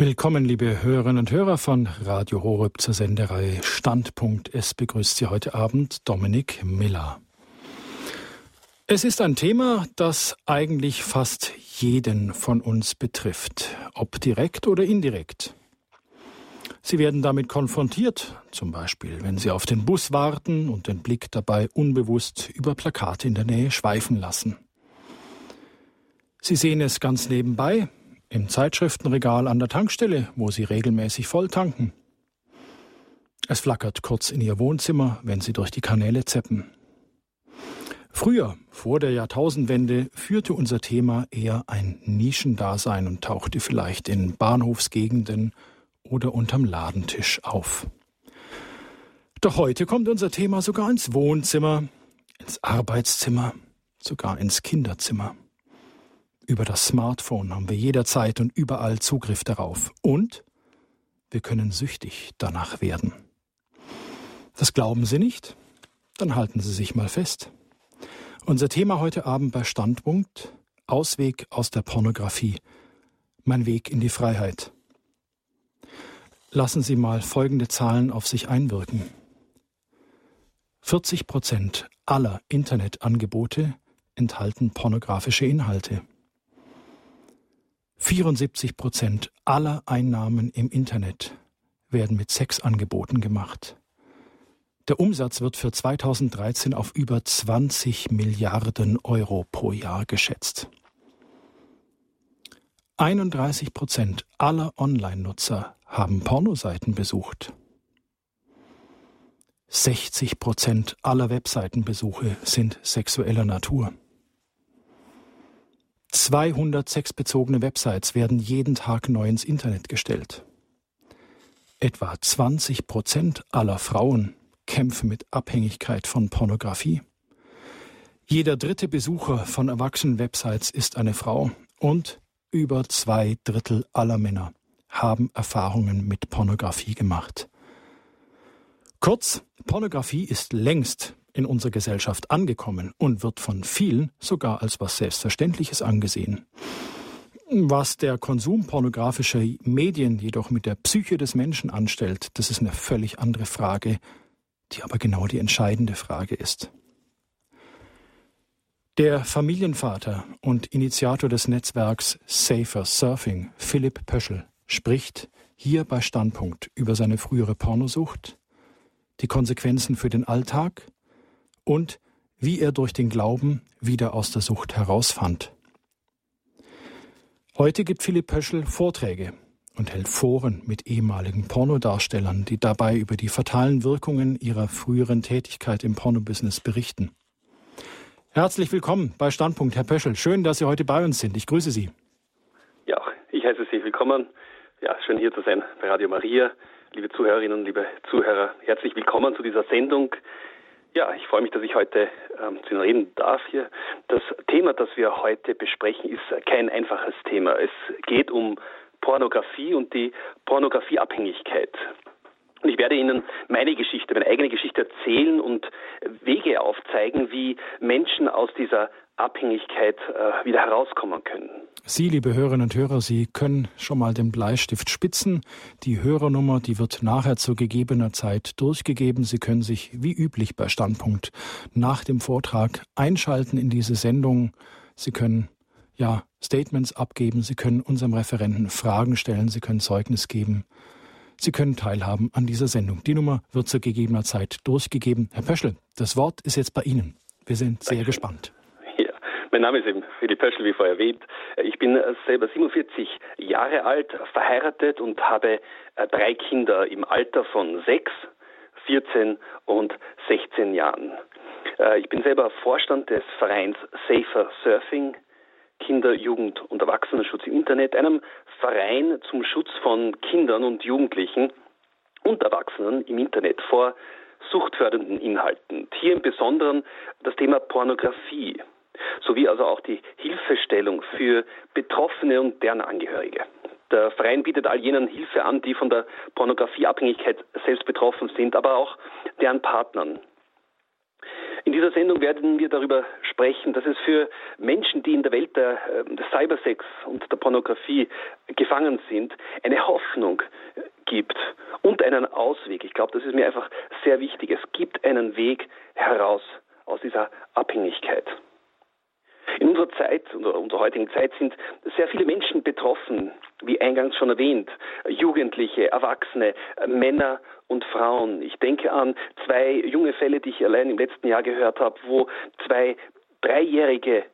Willkommen, liebe Hörerinnen und Hörer von Radio Horeb zur Senderei Standpunkt. Es begrüßt Sie heute Abend Dominik Miller. Es ist ein Thema, das eigentlich fast jeden von uns betrifft, ob direkt oder indirekt. Sie werden damit konfrontiert, zum Beispiel, wenn Sie auf den Bus warten und den Blick dabei unbewusst über Plakate in der Nähe schweifen lassen. Sie sehen es ganz nebenbei, im Zeitschriftenregal an der Tankstelle, wo Sie regelmäßig voll tanken. Es flackert kurz in Ihr Wohnzimmer, wenn Sie durch die Kanäle zeppen. Früher, vor der Jahrtausendwende, führte unser Thema eher ein Nischendasein und tauchte vielleicht in Bahnhofsgegenden oder unterm Ladentisch auf. Doch heute kommt unser Thema sogar ins Wohnzimmer, ins Arbeitszimmer, sogar ins Kinderzimmer. Über das Smartphone haben wir jederzeit und überall Zugriff darauf. Und wir können süchtig danach werden. Das glauben Sie nicht? Dann halten Sie sich mal fest. Unser Thema heute Abend bei Standpunkt Ausweg aus der Pornografie. Mein Weg in die Freiheit. Lassen Sie mal folgende Zahlen auf sich einwirken. 40 Prozent aller Internetangebote enthalten pornografische Inhalte. 74 Prozent aller Einnahmen im Internet werden mit Sexangeboten gemacht. Der Umsatz wird für 2013 auf über 20 Milliarden Euro pro Jahr geschätzt. 31 Prozent aller Online-Nutzer haben Pornoseiten besucht. 60 Prozent aller Webseitenbesuche sind sexueller Natur. 200 sexbezogene Websites werden jeden Tag neu ins Internet gestellt. Etwa 20 Prozent aller Frauen kämpfen mit Abhängigkeit von Pornografie. Jeder dritte Besucher von erwachsenen Websites ist eine Frau und über zwei Drittel aller Männer haben Erfahrungen mit Pornografie gemacht. Kurz, Pornografie ist längst in unserer Gesellschaft angekommen und wird von vielen sogar als was Selbstverständliches angesehen. Was der Konsum pornografischer Medien jedoch mit der Psyche des Menschen anstellt, das ist eine völlig andere Frage, die aber genau die entscheidende Frage ist. Der Familienvater und Initiator des Netzwerks Safer Surfing, Philipp Pöschel, spricht hier bei Standpunkt über seine frühere Pornosucht, die Konsequenzen für den Alltag und wie er durch den Glauben wieder aus der Sucht herausfand. Heute gibt Philipp Pöschel Vorträge und hält Foren mit ehemaligen Pornodarstellern, die dabei über die fatalen Wirkungen ihrer früheren Tätigkeit im Pornobusiness berichten. Herzlich willkommen bei Standpunkt, Herr Pöschel. Schön, dass Sie heute bei uns sind. Ich grüße Sie. Ja, ich heiße Sie willkommen. Ja, schön hier zu sein bei Radio Maria. Liebe Zuhörerinnen liebe Zuhörer, herzlich willkommen zu dieser Sendung. Ja, ich freue mich, dass ich heute ähm, zu Ihnen reden darf hier. Das Thema, das wir heute besprechen, ist kein einfaches Thema. Es geht um Pornografie und die Pornografieabhängigkeit. Und ich werde Ihnen meine Geschichte, meine eigene Geschichte erzählen und Wege aufzeigen, wie Menschen aus dieser Abhängigkeit äh, wieder herauskommen können. Sie, liebe Hörerinnen und Hörer, Sie können schon mal den Bleistift spitzen. Die Hörernummer, die wird nachher zu gegebener Zeit durchgegeben. Sie können sich wie üblich bei Standpunkt nach dem Vortrag einschalten in diese Sendung. Sie können ja Statements abgeben, Sie können unserem Referenten Fragen stellen, Sie können Zeugnis geben. Sie können teilhaben an dieser Sendung. Die Nummer wird zu gegebener Zeit durchgegeben. Herr Pöschel, das Wort ist jetzt bei Ihnen. Wir sind sehr Dankeschön. gespannt. Mein Name ist eben Philipp Pöschel, wie vorher erwähnt. Ich bin selber 47 Jahre alt, verheiratet und habe äh, drei Kinder im Alter von 6, 14 und 16 Jahren. Äh, ich bin selber Vorstand des Vereins Safer Surfing, Kinder, Jugend und Erwachsenenschutz im Internet, einem Verein zum Schutz von Kindern und Jugendlichen und Erwachsenen im Internet vor suchtfördernden Inhalten. Hier im Besonderen das Thema Pornografie sowie also auch die Hilfestellung für Betroffene und deren Angehörige. Der Verein bietet all jenen Hilfe an, die von der Pornografieabhängigkeit selbst betroffen sind, aber auch deren Partnern. In dieser Sendung werden wir darüber sprechen, dass es für Menschen, die in der Welt der, ähm, des Cybersex und der Pornografie gefangen sind, eine Hoffnung gibt und einen Ausweg. Ich glaube, das ist mir einfach sehr wichtig. Es gibt einen Weg heraus aus dieser Abhängigkeit. In unserer Zeit, unserer heutigen Zeit sind sehr viele Menschen betroffen, wie eingangs schon erwähnt, Jugendliche, Erwachsene, Männer und Frauen. Ich denke an zwei junge Fälle, die ich allein im letzten Jahr gehört habe, wo zwei dreijährige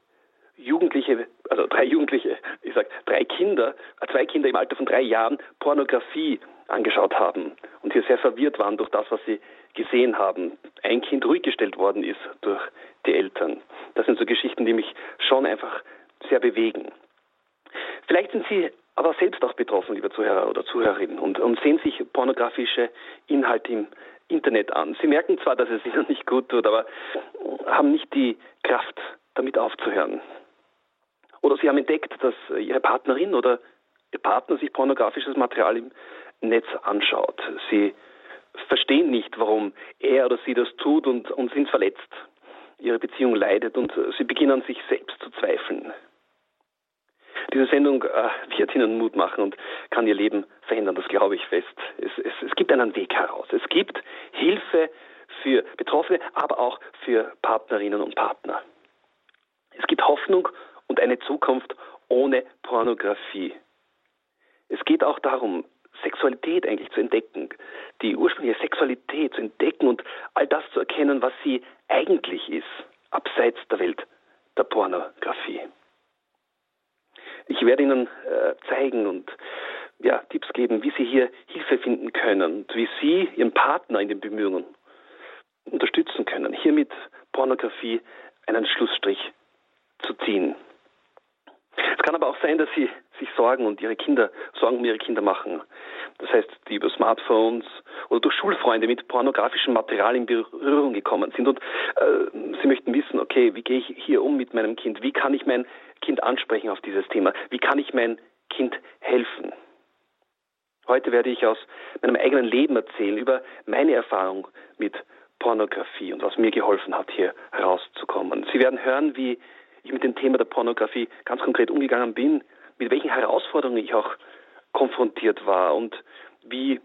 Jugendliche, also drei Jugendliche, ich sag drei Kinder, zwei Kinder im Alter von drei Jahren Pornografie angeschaut haben und hier sehr verwirrt waren durch das, was sie gesehen haben. Ein Kind ruhig gestellt worden ist durch die Eltern. Das sind so Geschichten, die mich schon einfach sehr bewegen. Vielleicht sind Sie aber selbst auch betroffen, liebe Zuhörer oder Zuhörerinnen, und, und sehen sich pornografische Inhalte im Internet an. Sie merken zwar, dass es Ihnen nicht gut tut, aber haben nicht die Kraft, damit aufzuhören. Oder Sie haben entdeckt, dass Ihre Partnerin oder Ihr Partner sich pornografisches Material im Netz anschaut. Sie verstehen nicht, warum er oder sie das tut und, und sind verletzt. Ihre Beziehung leidet und sie beginnen sich selbst zu zweifeln. Diese Sendung äh, wird Ihnen Mut machen und kann Ihr Leben verändern, das glaube ich fest. Es, es, es gibt einen Weg heraus. Es gibt Hilfe für Betroffene, aber auch für Partnerinnen und Partner. Es gibt Hoffnung und eine Zukunft ohne Pornografie. Es geht auch darum, Sexualität eigentlich zu entdecken, die ursprüngliche Sexualität zu entdecken und all das zu erkennen, was sie eigentlich ist, abseits der Welt der Pornografie. Ich werde Ihnen äh, zeigen und ja, Tipps geben, wie Sie hier Hilfe finden können und wie Sie Ihren Partner in den Bemühungen unterstützen können, hier mit Pornografie einen Schlussstrich zu ziehen. Es kann aber auch sein, dass Sie sich Sorgen und Ihre Kinder Sorgen um Ihre Kinder machen. Das heißt, die über Smartphones oder durch Schulfreunde mit pornografischem Material in Berührung gekommen sind und äh, Sie möchten wissen, okay, wie gehe ich hier um mit meinem Kind? Wie kann ich mein Kind ansprechen auf dieses Thema? Wie kann ich mein Kind helfen? Heute werde ich aus meinem eigenen Leben erzählen über meine Erfahrung mit Pornografie und was mir geholfen hat, hier rauszukommen. Sie werden hören, wie ich mit dem Thema der Pornografie ganz konkret umgegangen bin, mit welchen Herausforderungen ich auch konfrontiert war und wie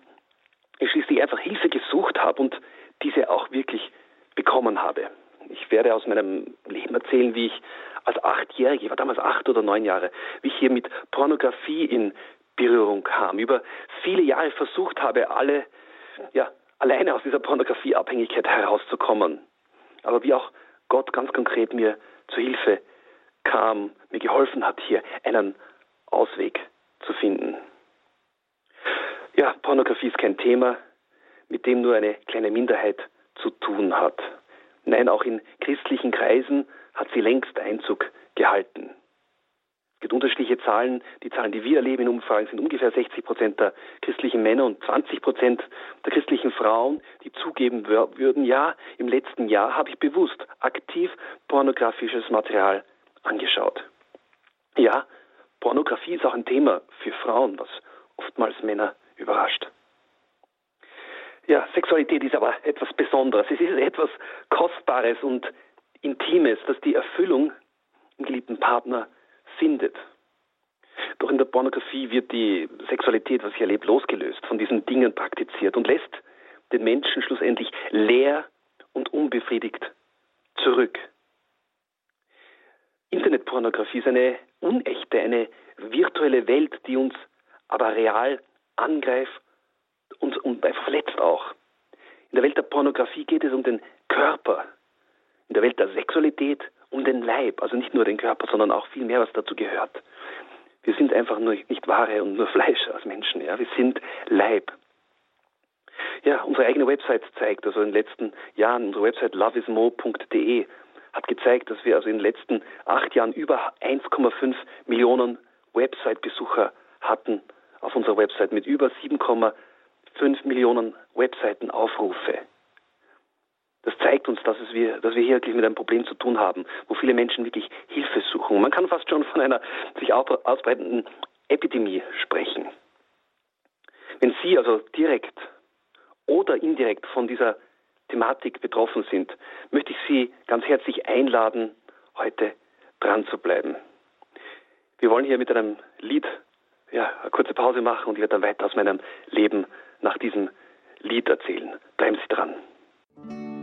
ich schließlich einfach Hilfe gesucht habe und diese auch wirklich bekommen habe. Ich werde aus meinem Leben erzählen, wie ich als Achtjährige, ich war damals acht oder neun Jahre, wie ich hier mit Pornografie in Berührung kam, über viele Jahre versucht habe, alle, ja, alleine aus dieser Pornografieabhängigkeit herauszukommen. Aber wie auch Gott ganz konkret mir zu Hilfe kam, mir geholfen hat, hier einen Ausweg zu finden. Ja, Pornografie ist kein Thema, mit dem nur eine kleine Minderheit zu tun hat. Nein, auch in christlichen Kreisen hat sie längst Einzug gehalten. Es gibt unterschiedliche Zahlen. Die Zahlen, die wir erleben in Umfragen, sind ungefähr 60 Prozent der christlichen Männer und 20 Prozent der christlichen Frauen, die zugeben würden, ja, im letzten Jahr habe ich bewusst aktiv pornografisches Material angeschaut. Ja, Pornografie ist auch ein Thema für Frauen, was oftmals Männer überrascht. Ja, Sexualität ist aber etwas Besonderes. Es ist etwas Kostbares und Intimes, das die Erfüllung im geliebten Partner findet. Doch in der Pornografie wird die Sexualität, was ich erlebe, losgelöst, von diesen Dingen praktiziert und lässt den Menschen schlussendlich leer und unbefriedigt zurück. Internetpornografie ist eine unechte, eine virtuelle Welt, die uns aber real angreift und, und verletzt auch. In der Welt der Pornografie geht es um den Körper. In der Welt der Sexualität um den Leib. Also nicht nur den Körper, sondern auch viel mehr, was dazu gehört. Wir sind einfach nur nicht Ware und nur Fleisch als Menschen. Ja? Wir sind Leib. Ja, unsere eigene Website zeigt, also in den letzten Jahren, unsere Website loveismore.de hat gezeigt, dass wir also in den letzten acht Jahren über 1,5 Millionen Website-Besucher hatten auf unserer Website mit über 7,5 Millionen Webseitenaufrufe. Das zeigt uns, dass, wir, dass wir hier wirklich mit einem Problem zu tun haben, wo viele Menschen wirklich Hilfe suchen. Man kann fast schon von einer sich ausbreitenden Epidemie sprechen. Wenn Sie also direkt oder indirekt von dieser Thematik betroffen sind, möchte ich Sie ganz herzlich einladen, heute dran zu bleiben. Wir wollen hier mit einem Lied ja, eine kurze Pause machen und ich werde dann weiter aus meinem Leben nach diesem Lied erzählen. Bleiben Sie dran.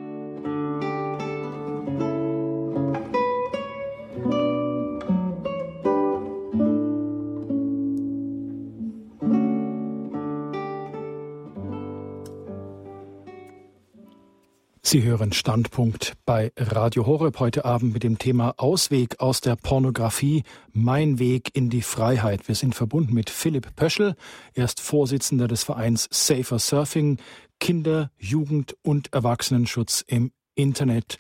Sie hören Standpunkt bei Radio Horeb heute Abend mit dem Thema Ausweg aus der Pornografie, mein Weg in die Freiheit. Wir sind verbunden mit Philipp Pöschel. Er ist Vorsitzender des Vereins Safer Surfing, Kinder-, Jugend- und Erwachsenenschutz im Internet.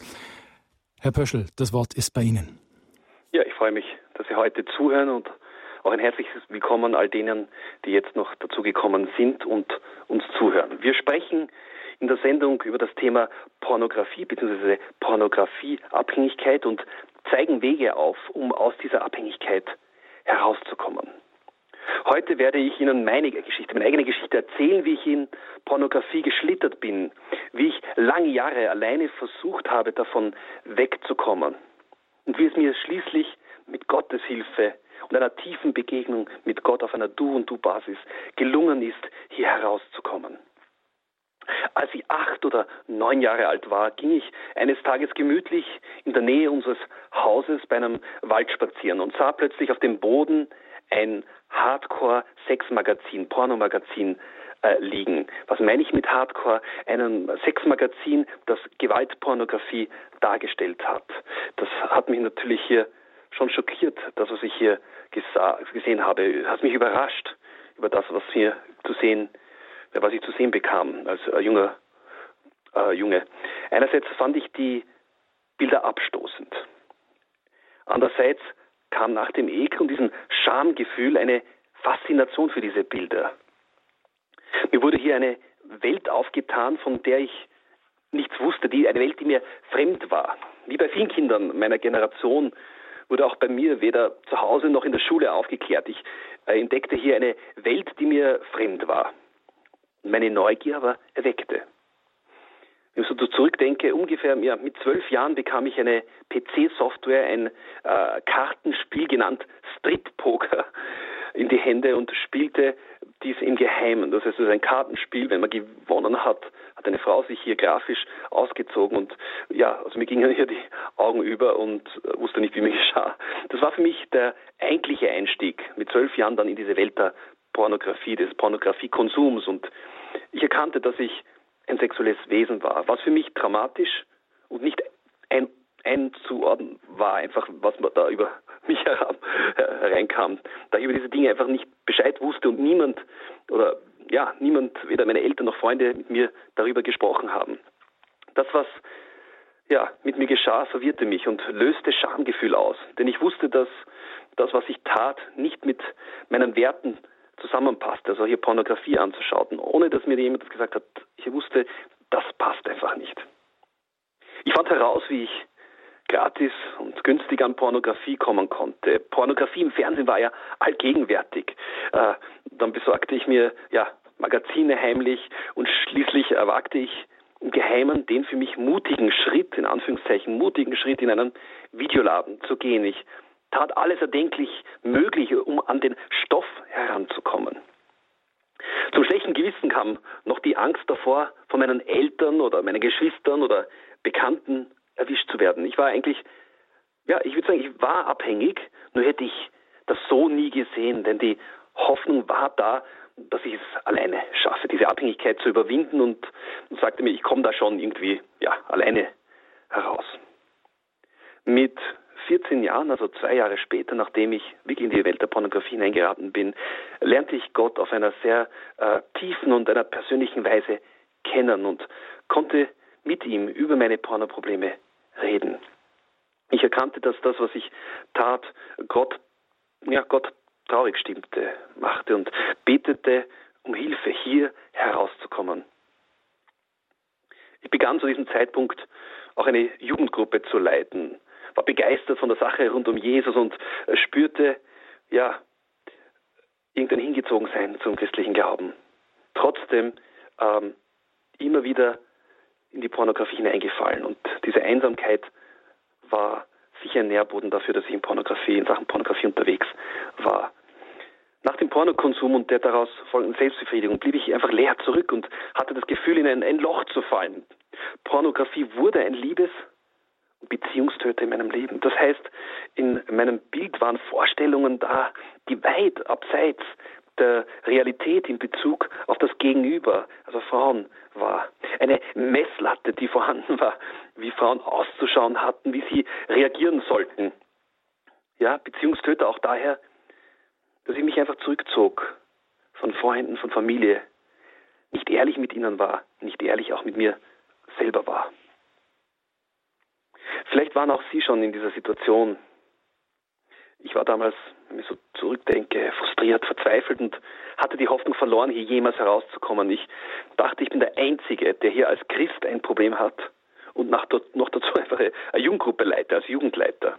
Herr Pöschel, das Wort ist bei Ihnen. Ja, ich freue mich, dass Sie heute zuhören und auch ein herzliches Willkommen all denen, die jetzt noch dazugekommen sind und uns zuhören. Wir sprechen in der Sendung über das Thema Pornografie bzw. Pornografieabhängigkeit und zeigen Wege auf, um aus dieser Abhängigkeit herauszukommen. Heute werde ich Ihnen meine Geschichte, meine eigene Geschichte erzählen, wie ich in Pornografie geschlittert bin, wie ich lange Jahre alleine versucht habe, davon wegzukommen und wie es mir schließlich mit Gottes Hilfe und einer tiefen Begegnung mit Gott auf einer Du- und Du-Basis gelungen ist, hier herauszukommen. Als ich acht oder neun Jahre alt war, ging ich eines Tages gemütlich in der Nähe unseres Hauses bei einem Wald spazieren und sah plötzlich auf dem Boden ein Hardcore-Sexmagazin, Pornomagazin äh, liegen. Was meine ich mit Hardcore? Einem Sexmagazin, das Gewaltpornografie dargestellt hat. Das hat mich natürlich hier schon schockiert, das, was ich hier gesehen habe. Hat mich überrascht über das, was hier zu sehen ist was ich zu sehen bekam als äh, junger äh, Junge. Einerseits fand ich die Bilder abstoßend. Andererseits kam nach dem Ekel und diesem Schamgefühl eine Faszination für diese Bilder. Mir wurde hier eine Welt aufgetan, von der ich nichts wusste, die, eine Welt, die mir fremd war. Wie bei vielen Kindern meiner Generation wurde auch bei mir weder zu Hause noch in der Schule aufgeklärt. Ich äh, entdeckte hier eine Welt, die mir fremd war meine Neugier aber erweckte. Wenn ich so zurückdenke, ungefähr ja, mit zwölf Jahren bekam ich eine PC-Software, ein äh, Kartenspiel genannt Strip Poker, in die Hände und spielte dies im Geheimen. Das heißt, es ist ein Kartenspiel. Wenn man gewonnen hat, hat eine Frau sich hier grafisch ausgezogen und ja, also mir gingen hier die Augen über und wusste nicht, wie mir geschah. Das war für mich der eigentliche Einstieg, mit zwölf Jahren dann in diese Welt der Pornografie, des Pornografiekonsums und ich erkannte, dass ich ein sexuelles Wesen war, was für mich dramatisch und nicht ein, einzuordnen war, einfach was da über mich hereinkam, da ich über diese Dinge einfach nicht Bescheid wusste und niemand oder ja, niemand, weder meine Eltern noch Freunde mit mir darüber gesprochen haben. Das, was ja, mit mir geschah, verwirrte mich und löste Schamgefühl aus, denn ich wusste, dass das, was ich tat, nicht mit meinen Werten zusammenpasst, also hier Pornografie anzuschauen, ohne dass mir jemand das gesagt hat. Ich wusste, das passt einfach nicht. Ich fand heraus, wie ich gratis und günstig an Pornografie kommen konnte. Pornografie im Fernsehen war ja allgegenwärtig. Äh, dann besorgte ich mir ja Magazine heimlich und schließlich erwagte ich im Geheimen den für mich mutigen Schritt, in Anführungszeichen mutigen Schritt in einen Videoladen zu gehen. Ich tat alles erdenklich Mögliche, um an den Stoff heranzukommen. Zum schlechten Gewissen kam noch die Angst davor, von meinen Eltern oder meinen Geschwistern oder Bekannten erwischt zu werden. Ich war eigentlich, ja, ich würde sagen, ich war abhängig, nur hätte ich das so nie gesehen, denn die Hoffnung war da, dass ich es alleine schaffe, diese Abhängigkeit zu überwinden und, sagte mir, ich komme da schon irgendwie, ja, alleine heraus. Mit 14 Jahren, also zwei Jahre später, nachdem ich wirklich in die Welt der Pornografie hineingeraten bin, lernte ich Gott auf einer sehr äh, tiefen und einer persönlichen Weise kennen und konnte mit ihm über meine Pornoprobleme reden. Ich erkannte, dass das, was ich tat, Gott, ja, Gott traurig stimmte, machte und betete um Hilfe, hier herauszukommen. Ich begann zu diesem Zeitpunkt auch eine Jugendgruppe zu leiten war begeistert von der Sache rund um Jesus und spürte, ja, irgendein Hingezogensein zum christlichen Glauben. Trotzdem ähm, immer wieder in die Pornografie hineingefallen. Und diese Einsamkeit war sicher ein Nährboden dafür, dass ich in Pornografie, in Sachen Pornografie unterwegs war. Nach dem Pornokonsum und der daraus folgenden Selbstbefriedigung blieb ich einfach leer zurück und hatte das Gefühl, in ein, ein Loch zu fallen. Pornografie wurde ein Liebes- Beziehungstöter in meinem Leben. Das heißt, in meinem Bild waren Vorstellungen da, die weit abseits der Realität in Bezug auf das Gegenüber, also Frauen, war. Eine Messlatte, die vorhanden war, wie Frauen auszuschauen hatten, wie sie reagieren sollten. Ja, Beziehungstöter auch daher, dass ich mich einfach zurückzog von Freunden, von Familie, nicht ehrlich mit ihnen war, nicht ehrlich auch mit mir selber war. Vielleicht waren auch Sie schon in dieser Situation. Ich war damals, wenn ich so zurückdenke, frustriert, verzweifelt und hatte die Hoffnung verloren, hier jemals herauszukommen. Ich dachte, ich bin der Einzige, der hier als Christ ein Problem hat und noch dazu einfach eine Jugendgruppe leite, als Jugendleiter.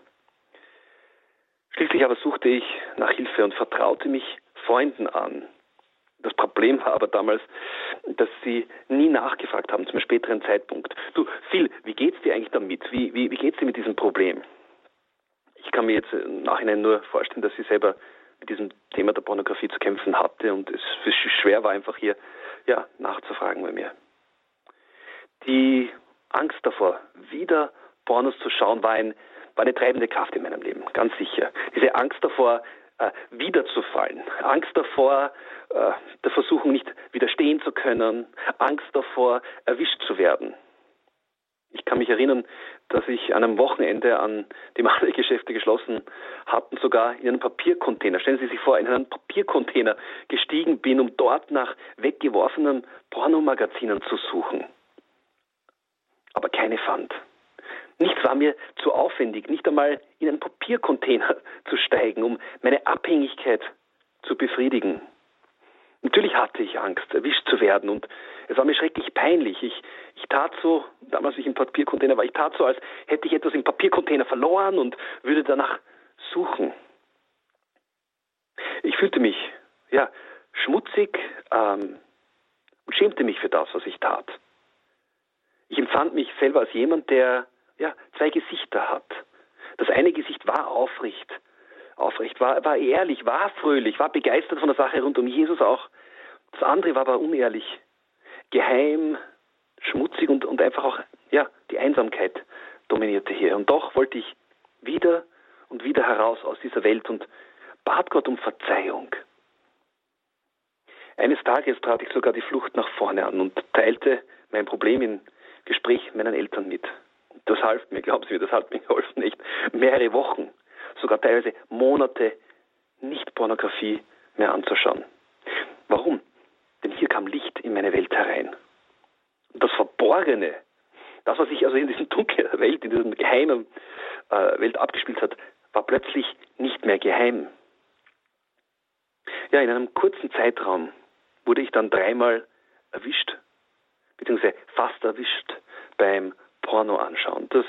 Schließlich aber suchte ich nach Hilfe und vertraute mich Freunden an. Das Problem war aber damals, dass sie nie nachgefragt haben, zum späteren Zeitpunkt. Du, Phil, wie geht's dir eigentlich damit? Wie, wie, wie geht's dir mit diesem Problem? Ich kann mir jetzt im Nachhinein nur vorstellen, dass sie selber mit diesem Thema der Pornografie zu kämpfen hatte und es schwer war, einfach hier ja, nachzufragen bei mir. Die Angst davor, wieder Pornos zu schauen, war, ein, war eine treibende Kraft in meinem Leben, ganz sicher. Diese Angst davor, äh, wiederzufallen, Angst davor, äh, der Versuchung nicht widerstehen zu können, Angst davor, erwischt zu werden. Ich kann mich erinnern, dass ich an einem Wochenende, an dem alle Geschäfte geschlossen hatten, sogar in einen Papiercontainer, stellen Sie sich vor, in einen Papiercontainer gestiegen bin, um dort nach weggeworfenen Pornomagazinen zu suchen. Aber keine fand. Nichts war mir zu aufwendig, nicht einmal in einen Papiercontainer zu steigen, um meine Abhängigkeit zu befriedigen. Natürlich hatte ich Angst, erwischt zu werden und es war mir schrecklich peinlich. Ich, ich tat so, damals als ich im Papiercontainer war, ich tat so, als hätte ich etwas im Papiercontainer verloren und würde danach suchen. Ich fühlte mich, ja, schmutzig ähm, und schämte mich für das, was ich tat. Ich empfand mich selber als jemand, der ja, zwei Gesichter hat. Das eine Gesicht war aufrecht, aufrecht, war, war ehrlich, war fröhlich, war begeistert von der Sache rund um Jesus auch. Das andere war aber unehrlich, geheim, schmutzig und, und einfach auch, ja, die Einsamkeit dominierte hier. Und doch wollte ich wieder und wieder heraus aus dieser Welt und bat Gott um Verzeihung. Eines Tages trat ich sogar die Flucht nach vorne an und teilte mein Problem in Gespräch meinen Eltern mit. Das half mir, glauben Sie mir, das hat mir geholfen, nicht mehrere Wochen, sogar teilweise Monate nicht Pornografie mehr anzuschauen. Warum? Denn hier kam Licht in meine Welt herein. Das Verborgene, das, was sich also in dieser dunklen Welt, in dieser geheimen äh, Welt abgespielt hat, war plötzlich nicht mehr geheim. Ja, in einem kurzen Zeitraum wurde ich dann dreimal erwischt, beziehungsweise fast erwischt beim Porno anschauen. Das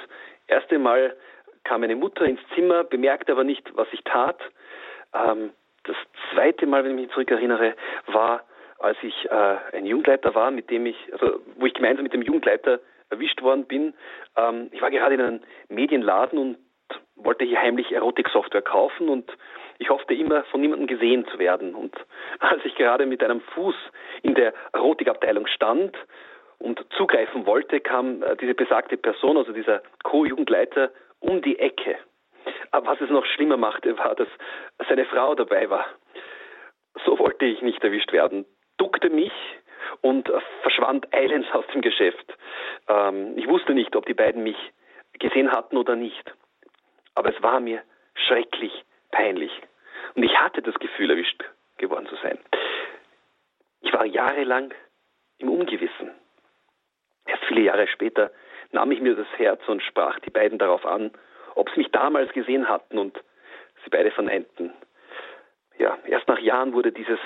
erste Mal kam meine Mutter ins Zimmer, bemerkte aber nicht, was ich tat. Ähm, das zweite Mal, wenn ich mich zurückerinnere, war, als ich äh, ein Jugendleiter war, mit dem ich, also wo ich gemeinsam mit dem Jugendleiter erwischt worden bin. Ähm, ich war gerade in einem Medienladen und wollte hier heimlich Erotiksoftware kaufen und ich hoffte immer, von niemandem gesehen zu werden. Und als ich gerade mit einem Fuß in der Erotikabteilung stand und zugreifen wollte, kam äh, diese besagte Person, also dieser Co-Jugendleiter, um die Ecke. Aber was es noch schlimmer machte, war, dass seine Frau dabei war. So wollte ich nicht erwischt werden. Duckte mich und verschwand eilends aus dem Geschäft. Ähm, ich wusste nicht, ob die beiden mich gesehen hatten oder nicht. Aber es war mir schrecklich peinlich. Und ich hatte das Gefühl, erwischt geworden zu sein. Ich war jahrelang im Ungewissen. Erst viele Jahre später nahm ich mir das Herz und sprach die beiden darauf an, ob sie mich damals gesehen hatten und sie beide verneinten. Ja, erst nach Jahren wurde dieses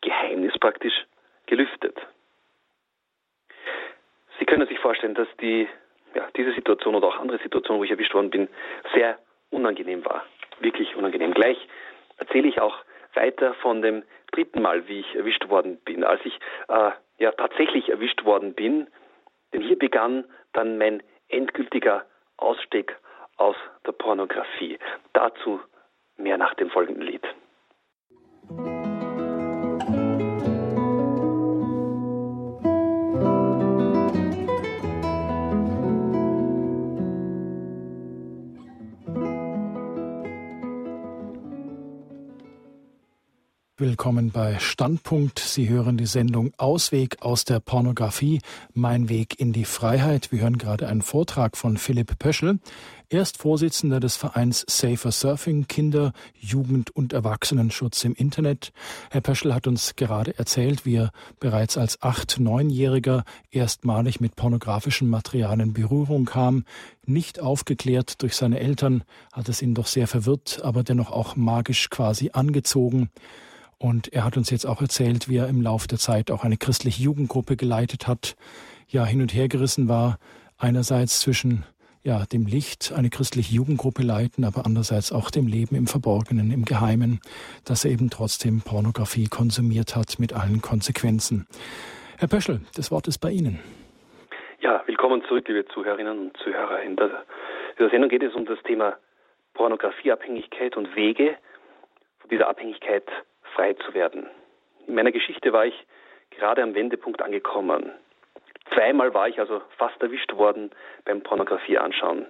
Geheimnis praktisch gelüftet. Sie können sich vorstellen, dass die, ja, diese Situation oder auch andere Situationen, wo ich erwischt worden bin, sehr unangenehm war. Wirklich unangenehm. Gleich erzähle ich auch weiter von dem dritten Mal, wie ich erwischt worden bin. Als ich äh, ja tatsächlich erwischt worden bin, Denn hier begann dann mein endgültiger Ausstieg aus der Pornografie. Dazu mehr nach dem folgenden Lied. Willkommen bei Standpunkt. Sie hören die Sendung Ausweg aus der Pornografie, mein Weg in die Freiheit. Wir hören gerade einen Vortrag von Philipp Pöschel. Er ist Vorsitzender des Vereins Safer Surfing, Kinder-, Jugend- und Erwachsenenschutz im Internet. Herr Pöschel hat uns gerade erzählt, wie er bereits als acht-, neunjähriger erstmalig mit pornografischen Materialien in Berührung kam. Nicht aufgeklärt durch seine Eltern, hat es ihn doch sehr verwirrt, aber dennoch auch magisch quasi angezogen. Und er hat uns jetzt auch erzählt, wie er im Laufe der Zeit auch eine christliche Jugendgruppe geleitet hat, ja hin und her gerissen war, einerseits zwischen ja, dem Licht eine christliche Jugendgruppe leiten, aber andererseits auch dem Leben im Verborgenen, im Geheimen, dass er eben trotzdem Pornografie konsumiert hat mit allen Konsequenzen. Herr Pöschel, das Wort ist bei Ihnen. Ja, willkommen zurück, liebe Zuhörerinnen und Zuhörer. In der, in der Sendung geht es um das Thema Pornografieabhängigkeit und Wege, von dieser Abhängigkeit frei zu werden. In meiner Geschichte war ich gerade am Wendepunkt angekommen. Zweimal war ich also fast erwischt worden beim Pornografie anschauen.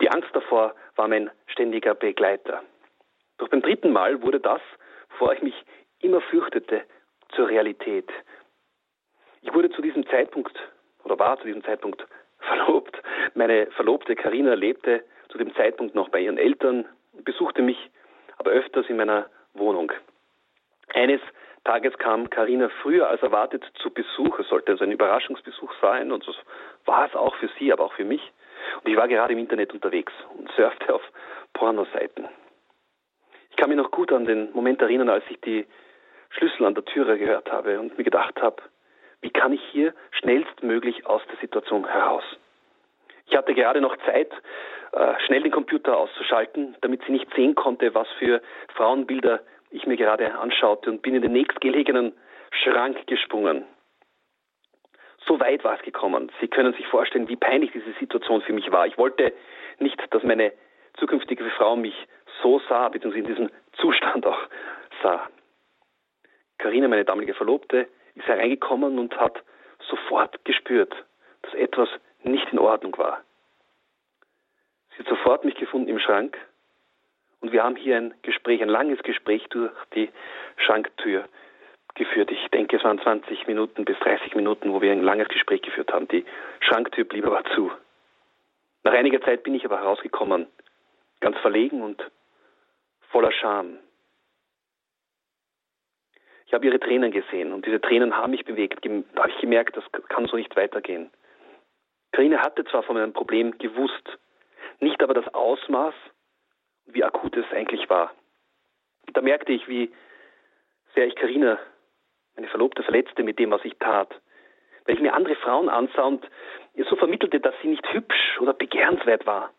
Die Angst davor war mein ständiger Begleiter. Doch beim dritten Mal wurde das, wovor ich mich immer fürchtete, zur Realität. Ich wurde zu diesem Zeitpunkt oder war zu diesem Zeitpunkt verlobt. Meine Verlobte Karina lebte zu dem Zeitpunkt noch bei ihren Eltern besuchte mich aber öfters in meiner Wohnung. Eines Tages kam Karina früher als erwartet zu Besuch. Es sollte also ein Überraschungsbesuch sein und so war es auch für sie, aber auch für mich. Und ich war gerade im Internet unterwegs und surfte auf Pornoseiten. Ich kann mich noch gut an den Moment erinnern, als ich die Schlüssel an der Türe gehört habe und mir gedacht habe, wie kann ich hier schnellstmöglich aus der Situation heraus? Ich hatte gerade noch Zeit, äh, schnell den Computer auszuschalten, damit sie nicht sehen konnte, was für Frauenbilder ich mir gerade anschaute und bin in den nächstgelegenen Schrank gesprungen. So weit war es gekommen. Sie können sich vorstellen, wie peinlich diese Situation für mich war. Ich wollte nicht, dass meine zukünftige Frau mich so sah, beziehungsweise in diesem Zustand auch sah. Karina, meine damalige Verlobte, ist hereingekommen und hat sofort gespürt, dass etwas nicht in Ordnung war. Sie hat sofort mich gefunden im Schrank und wir haben hier ein Gespräch, ein langes Gespräch durch die Schranktür geführt. Ich denke, es waren 20 Minuten bis 30 Minuten, wo wir ein langes Gespräch geführt haben. Die Schranktür blieb aber zu. Nach einiger Zeit bin ich aber herausgekommen, ganz verlegen und voller Scham. Ich habe ihre Tränen gesehen und diese Tränen haben mich bewegt. Da habe ich gemerkt, das kann so nicht weitergehen. Karine hatte zwar von meinem Problem gewusst, nicht aber das Ausmaß wie akut es eigentlich war. Da merkte ich, wie sehr ich Karina, meine Verlobte, verletzte mit dem, was ich tat. Weil ich mir andere Frauen ansah und ihr so vermittelte, dass sie nicht hübsch oder begehrenswert war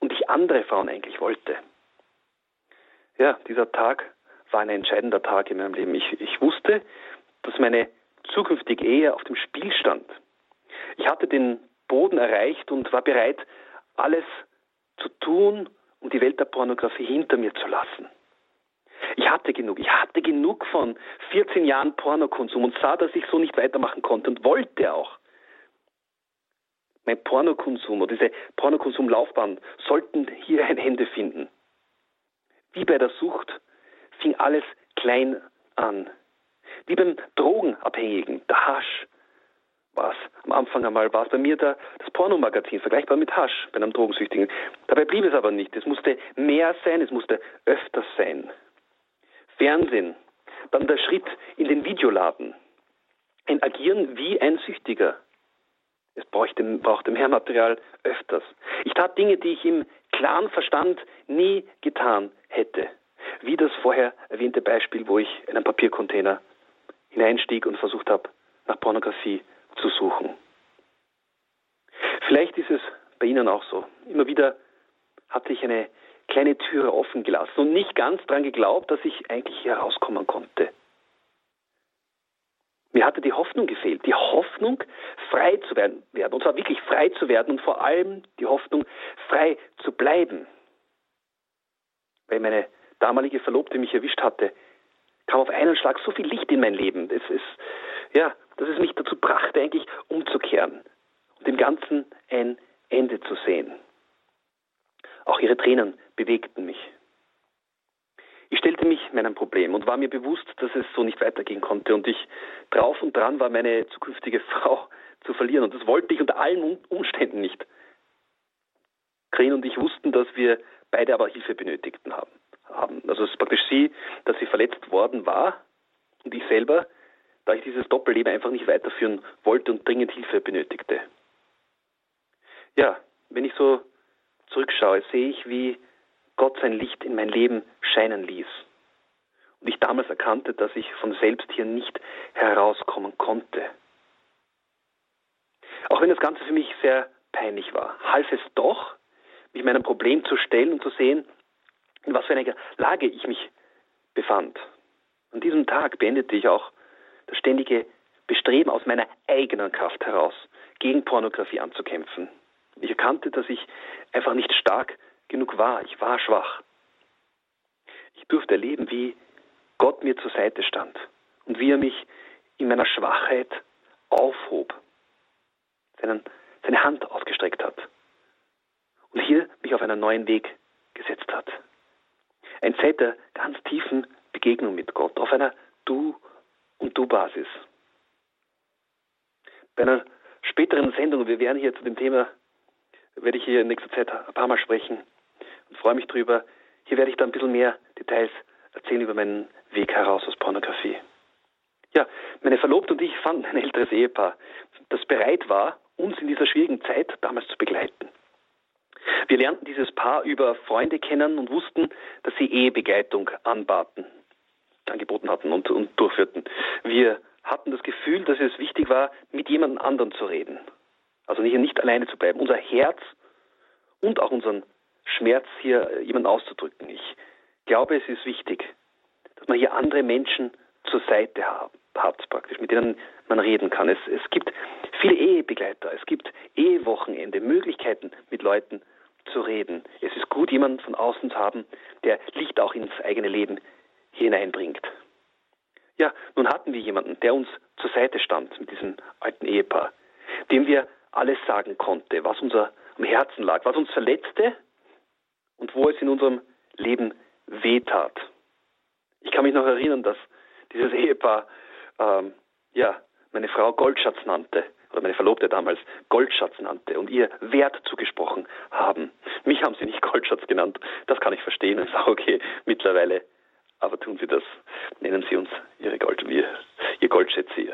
und ich andere Frauen eigentlich wollte. Ja, dieser Tag war ein entscheidender Tag in meinem Leben. Ich, ich wusste, dass meine zukünftige Ehe auf dem Spiel stand. Ich hatte den Boden erreicht und war bereit, alles zu tun, um die Welt der Pornografie hinter mir zu lassen. Ich hatte genug. Ich hatte genug von 14 Jahren Pornokonsum und sah, dass ich so nicht weitermachen konnte und wollte auch. Mein Pornokonsum oder diese Pornokonsumlaufbahn sollten hier ein Ende finden. Wie bei der Sucht fing alles klein an. Wie beim Drogenabhängigen, der Hasch, war es am Anfang einmal, war es bei mir der, das Pornomagazin, vergleichbar mit Hasch bei einem Drogensüchtigen. Dabei blieb es aber nicht. Es musste mehr sein, es musste öfters sein. Fernsehen, dann der Schritt in den Videoladen. Ein Agieren wie ein Süchtiger. Es brauchte, brauchte mehr Material öfters. Ich tat Dinge, die ich im klaren Verstand nie getan hätte. Wie das vorher erwähnte Beispiel, wo ich in einen Papiercontainer hineinstieg und versucht habe, nach Pornografie zu suchen. Vielleicht ist es bei Ihnen auch so. Immer wieder hatte ich eine kleine Türe offen gelassen und nicht ganz daran geglaubt, dass ich eigentlich hier rauskommen konnte. Mir hatte die Hoffnung gefehlt, die Hoffnung, frei zu werden, und zwar wirklich frei zu werden und vor allem die Hoffnung, frei zu bleiben. Weil meine damalige Verlobte mich erwischt hatte, kam auf einen Schlag so viel Licht in mein Leben. Es ist, ja, dass es mich dazu brachte, eigentlich umzukehren und dem Ganzen ein Ende zu sehen. Auch ihre Tränen bewegten mich. Ich stellte mich meinem Problem und war mir bewusst, dass es so nicht weitergehen konnte und ich drauf und dran war, meine zukünftige Frau zu verlieren und das wollte ich unter allen Umständen nicht. Karin und ich wussten, dass wir beide aber Hilfe benötigten haben. Also es ist praktisch sie, dass sie verletzt worden war und ich selber, da ich dieses Doppelleben einfach nicht weiterführen wollte und dringend Hilfe benötigte. Ja, wenn ich so zurückschaue, sehe ich, wie Gott sein Licht in mein Leben scheinen ließ. Und ich damals erkannte, dass ich von selbst hier nicht herauskommen konnte. Auch wenn das Ganze für mich sehr peinlich war, half es doch, mich meinem Problem zu stellen und zu sehen, in was für einer Lage ich mich befand. An diesem Tag beendete ich auch das ständige Bestreben aus meiner eigenen Kraft heraus, gegen Pornografie anzukämpfen. Ich erkannte, dass ich einfach nicht stark genug war. Ich war schwach. Ich durfte erleben, wie Gott mir zur Seite stand und wie er mich in meiner Schwachheit aufhob, seinen, seine Hand ausgestreckt hat und hier mich auf einen neuen Weg gesetzt hat. Ein Zeit der ganz tiefen Begegnung mit Gott, auf einer Du- und Du-Basis. Bei einer späteren Sendung, wir werden hier zu dem Thema, werde ich hier in nächster Zeit ein paar Mal sprechen, und freue mich drüber. Hier werde ich dann ein bisschen mehr Details erzählen über meinen Weg heraus aus Pornografie. Ja, meine Verlobte und ich fanden ein älteres Ehepaar, das bereit war, uns in dieser schwierigen Zeit damals zu begleiten. Wir lernten dieses Paar über Freunde kennen und wussten, dass sie Ehebegleitung anbaten, angeboten hatten und, und durchführten. Wir hatten das Gefühl, dass es wichtig war, mit jemand anderen zu reden. Also nicht, nicht alleine zu bleiben. Unser Herz und auch unseren Schmerz hier jemand auszudrücken. Ich glaube, es ist wichtig, dass man hier andere Menschen zur Seite hat, praktisch, mit denen man reden kann. Es, es gibt viele Ehebegleiter, es gibt Ehewochenende, Möglichkeiten, mit Leuten zu reden. Es ist gut, jemanden von außen zu haben, der Licht auch ins eigene Leben hineinbringt. Ja, nun hatten wir jemanden, der uns zur Seite stand mit diesem alten Ehepaar, dem wir alles sagen konnte, was unser am Herzen lag, was uns verletzte und wo es in unserem Leben wehtat. Ich kann mich noch erinnern, dass dieses Ehepaar ähm, ja, meine Frau Goldschatz nannte, oder meine Verlobte damals Goldschatz nannte und ihr Wert zugesprochen haben. Mich haben sie nicht Goldschatz genannt, das kann ich verstehen, ist auch okay mittlerweile. Aber tun Sie das, nennen Sie uns Ihre Gold, wir, Ihr Goldschätze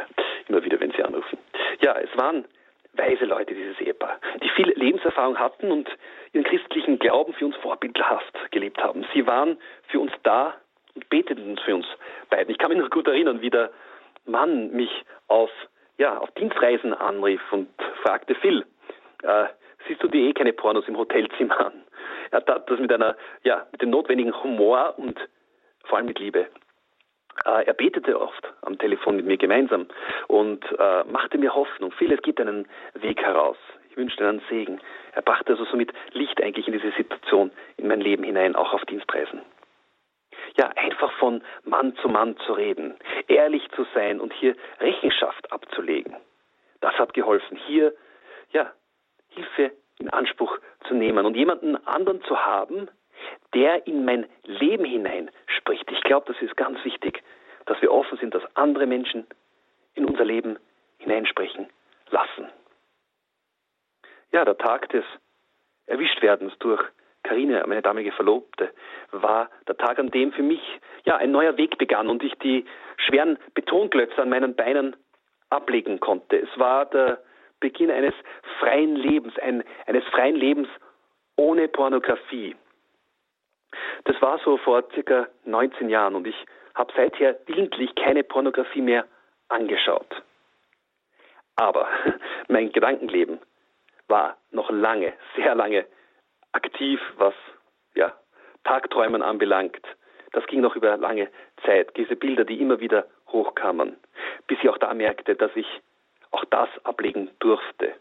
immer wieder, wenn Sie anrufen. Ja, es waren weise Leute, dieses Ehepaar, die viel Lebenserfahrung hatten und ihren christlichen Glauben für uns vorbildhaft gelebt haben. Sie waren für uns da und beteten für uns beiden. Ich kann mich noch gut erinnern, wie der Mann mich auf, ja, auf Dienstreisen anrief und fragte, Phil, äh, siehst du dir eh keine Pornos im Hotelzimmer an? Er tat das mit einer, ja, mit dem notwendigen Humor und vor allem mit Liebe. Äh, er betete oft am Telefon mit mir gemeinsam und äh, machte mir Hoffnung. Vieles gibt einen Weg heraus. Ich wünschte einen Segen. Er brachte also somit Licht eigentlich in diese Situation, in mein Leben hinein, auch auf Dienstreisen. Ja, einfach von Mann zu Mann zu reden, ehrlich zu sein und hier Rechenschaft abzulegen. Das hat geholfen, hier, ja, Hilfe in Anspruch zu nehmen und jemanden anderen zu haben, der in mein Leben hinein spricht. Ich glaube, das ist ganz wichtig, dass wir offen sind, dass andere Menschen in unser Leben hineinsprechen lassen. Ja, der Tag des Erwischtwerdens durch Karine, meine damalige Verlobte, war der Tag, an dem für mich ja ein neuer Weg begann und ich die schweren Betonklötze an meinen Beinen ablegen konnte. Es war der Beginn eines freien Lebens, ein, eines freien Lebens ohne Pornografie. Das war so vor circa 19 Jahren und ich habe seither willentlich keine Pornografie mehr angeschaut. Aber mein Gedankenleben war noch lange, sehr lange aktiv, was ja, Tagträumen anbelangt. Das ging noch über lange Zeit. Diese Bilder, die immer wieder Hochkammern, bis ich auch da merkte, dass ich auch das ablegen durfte.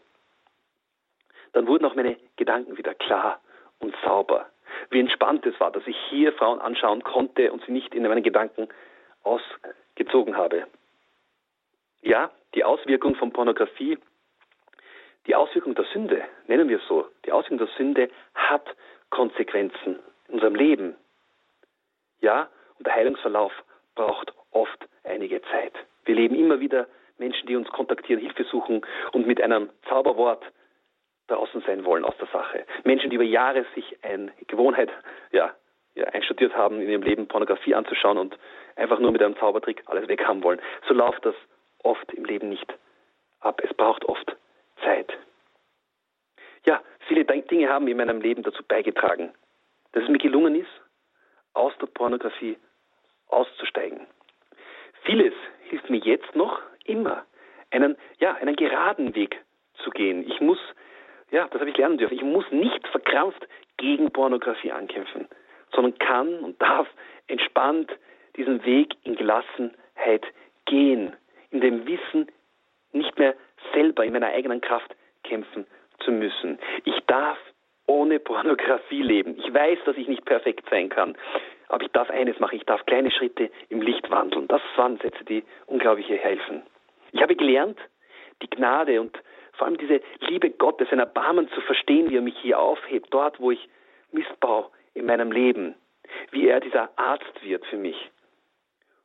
Dann wurden auch meine Gedanken wieder klar und sauber. Wie entspannt es war, dass ich hier Frauen anschauen konnte und sie nicht in meinen Gedanken ausgezogen habe. Ja, die Auswirkung von Pornografie, die Auswirkung der Sünde, nennen wir es so, die Auswirkung der Sünde hat Konsequenzen in unserem Leben. Ja, und der Heilungsverlauf braucht oft einige Zeit. Wir leben immer wieder Menschen, die uns kontaktieren, Hilfe suchen und mit einem Zauberwort draußen sein wollen aus der Sache. Menschen, die über Jahre sich eine Gewohnheit ja, ja, einstudiert haben, in ihrem Leben Pornografie anzuschauen und einfach nur mit einem Zaubertrick alles weghaben wollen. So läuft das oft im Leben nicht ab. Es braucht oft Zeit. Ja, viele Dinge haben in meinem Leben dazu beigetragen, dass es mir gelungen ist, aus der Pornografie auszusteigen. Vieles hilft mir jetzt noch immer, einen, ja, einen geraden Weg zu gehen. Ich muss, ja, das habe ich lernen dürfen, ich muss nicht verkrampft gegen Pornografie ankämpfen, sondern kann und darf entspannt diesen Weg in Gelassenheit gehen, in dem Wissen, nicht mehr selber in meiner eigenen Kraft kämpfen zu müssen. Ich darf ohne Pornografie leben. Ich weiß, dass ich nicht perfekt sein kann. Aber ich darf eines machen, ich darf kleine Schritte im Licht wandeln. Das waren Sätze, die unglaublich helfen. Ich habe gelernt, die Gnade und vor allem diese Liebe Gottes, sein Erbarmen zu verstehen, wie er mich hier aufhebt, dort, wo ich Missbrauch in meinem Leben, wie er dieser Arzt wird für mich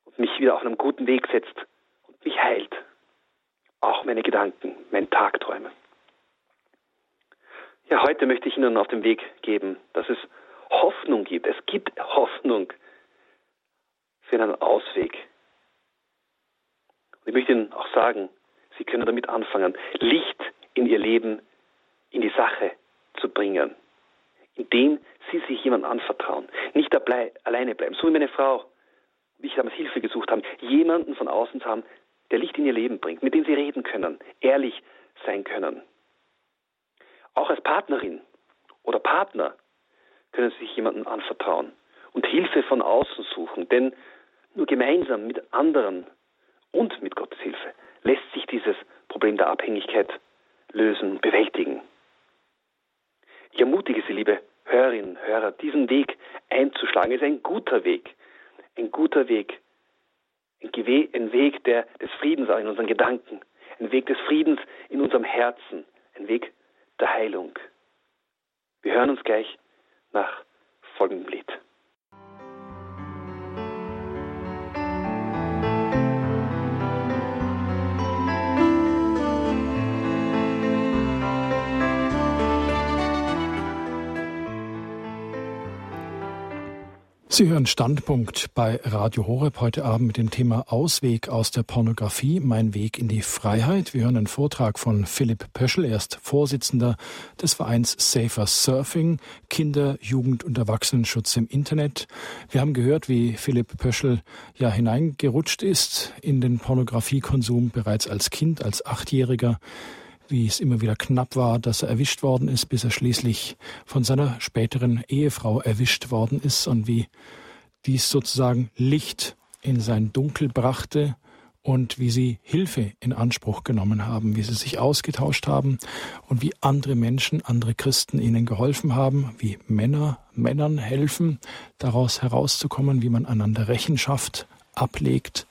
und mich wieder auf einem guten Weg setzt und mich heilt. Auch meine Gedanken, meine Tagträume. Ja, heute möchte ich Ihnen auf den Weg geben, dass es Hoffnung gibt. Es gibt Hoffnung für einen Ausweg. Und ich möchte Ihnen auch sagen, Sie können damit anfangen, Licht in Ihr Leben, in die Sache zu bringen, indem Sie sich jemandem anvertrauen. Nicht alleine bleiben, so wie meine Frau und ich damals Hilfe gesucht haben, jemanden von außen zu haben, der Licht in ihr Leben bringt, mit dem sie reden können, ehrlich sein können. Auch als Partnerin oder Partner können Sie sich jemandem anvertrauen und Hilfe von außen suchen, denn nur gemeinsam mit anderen und mit Gottes Hilfe lässt sich dieses Problem der Abhängigkeit lösen bewältigen. Ich ermutige Sie, liebe Hörerinnen, Hörer, diesen Weg einzuschlagen. Es ist ein guter Weg, ein guter Weg, ein Weg der, des Friedens in unseren Gedanken, ein Weg des Friedens in unserem Herzen, ein Weg der Heilung. Wir hören uns gleich nach folgendem Lied. Sie hören Standpunkt bei Radio Horeb heute Abend mit dem Thema Ausweg aus der Pornografie, mein Weg in die Freiheit. Wir hören einen Vortrag von Philipp Pöschel, er ist Vorsitzender des Vereins Safer Surfing, Kinder-, Jugend- und Erwachsenenschutz im Internet. Wir haben gehört, wie Philipp Pöschel ja hineingerutscht ist in den Pornografiekonsum bereits als Kind, als Achtjähriger wie es immer wieder knapp war, dass er erwischt worden ist, bis er schließlich von seiner späteren Ehefrau erwischt worden ist und wie dies sozusagen Licht in sein Dunkel brachte und wie sie Hilfe in Anspruch genommen haben, wie sie sich ausgetauscht haben und wie andere Menschen, andere Christen ihnen geholfen haben, wie Männer Männern helfen, daraus herauszukommen, wie man einander Rechenschaft ablegt.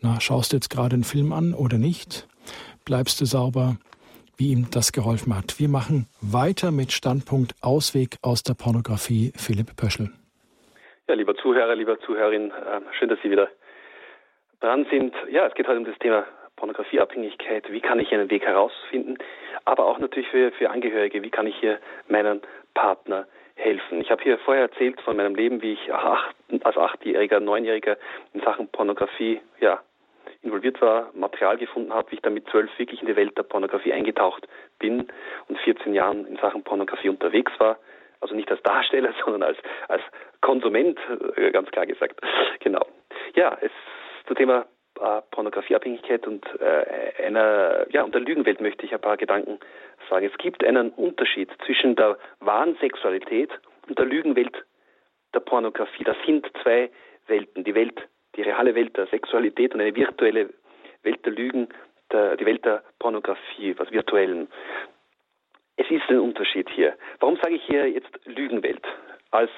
Na, schaust du jetzt gerade einen Film an oder nicht? Bleibst du sauber? Wie ihm das geholfen hat. Wir machen weiter mit Standpunkt Ausweg aus der Pornografie Philipp Pöschel. Ja, lieber Zuhörer, lieber Zuhörerin, ähm, schön, dass Sie wieder dran sind. Ja, es geht heute um das Thema Pornografieabhängigkeit. Wie kann ich einen Weg herausfinden? Aber auch natürlich für, für Angehörige. Wie kann ich hier meinen Partner helfen? Ich habe hier vorher erzählt von meinem Leben, wie ich als Achtjähriger, Neunjähriger in Sachen Pornografie ja, involviert war, Material gefunden habe, wie ich dann mit zwölf wirklich in die Welt der Pornografie eingetaucht bin und 14 Jahren in Sachen Pornografie unterwegs war. Also nicht als Darsteller, sondern als, als Konsument, äh, ganz klar gesagt. Genau. Ja, es zum Thema äh, Pornografieabhängigkeit und äh, einer, ja, und der Lügenwelt möchte ich ein paar Gedanken sagen. Es gibt einen Unterschied zwischen der wahren Sexualität und der Lügenwelt der Pornografie. Das sind zwei Welten. Die Welt die reale Welt der Sexualität und eine virtuelle Welt der Lügen, der, die Welt der Pornografie, was Virtuellen. Es ist ein Unterschied hier. Warum sage ich hier jetzt Lügenwelt? Als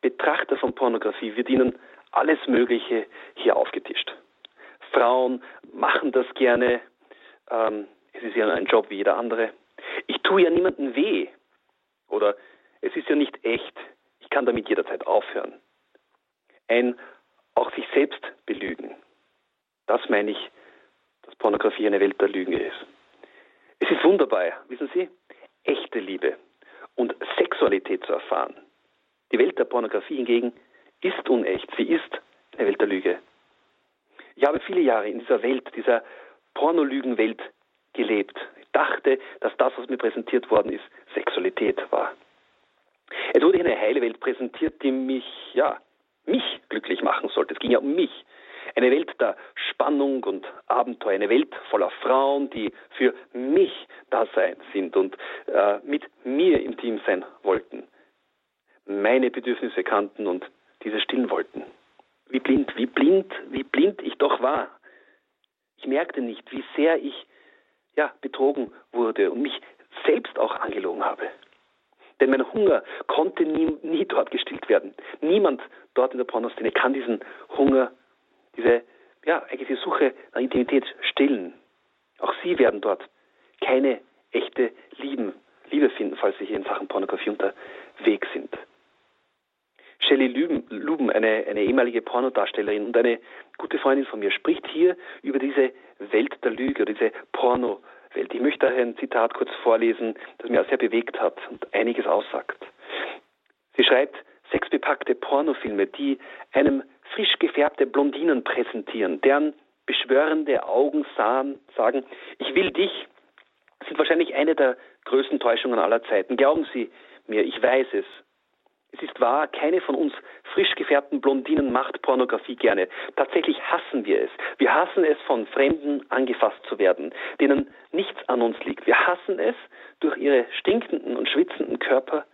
Betrachter von Pornografie wird Ihnen alles Mögliche hier aufgetischt. Frauen machen das gerne. Ähm, es ist ja ein Job wie jeder andere. Ich tue ja niemandem weh. Oder es ist ja nicht echt. Ich kann damit jederzeit aufhören. Ein auch sich selbst belügen. Das meine ich, dass Pornografie eine Welt der Lügen ist. Es ist wunderbar, wissen Sie, echte Liebe und Sexualität zu erfahren. Die Welt der Pornografie hingegen ist unecht. Sie ist eine Welt der Lüge. Ich habe viele Jahre in dieser Welt, dieser Pornolügenwelt gelebt. Ich dachte, dass das, was mir präsentiert worden ist, Sexualität war. Es wurde eine heile Welt präsentiert, die mich, ja, mich glücklich machen sollte. Es ging ja um mich. Eine Welt der Spannung und Abenteuer, eine Welt voller Frauen, die für mich da sein sind und äh, mit mir intim sein wollten, meine Bedürfnisse kannten und diese stillen wollten. Wie blind, wie blind, wie blind ich doch war. Ich merkte nicht, wie sehr ich ja, betrogen wurde und mich selbst auch angelogen habe. Denn mein Hunger konnte nie, nie dort gestillt werden. Niemand dort in der Pornoszene kann diesen Hunger, diese, ja, eigentlich die Suche nach Intimität stillen. Auch sie werden dort keine echte Lieben, Liebe finden, falls sie hier in Sachen Pornografie unterwegs sind. Shelley Luben, eine, eine ehemalige Pornodarstellerin und eine gute Freundin von mir, spricht hier über diese Welt der Lüge, diese Porno, Welt. Ich möchte ein Zitat kurz vorlesen, das mir auch sehr bewegt hat und einiges aussagt. Sie schreibt, sexbepackte Pornofilme, die einem frisch gefärbte Blondinen präsentieren, deren beschwörende Augen sahen, sagen, ich will dich, sind wahrscheinlich eine der größten Täuschungen aller Zeiten. Glauben Sie mir, ich weiß es. Es ist wahr, keine von uns frisch gefärbten Blondinen macht Pornografie gerne. Tatsächlich hassen wir es. Wir hassen es, von Fremden angefasst zu werden, denen nichts an uns liegt. Wir hassen es, durch ihre stinkenden und schwitzenden Körper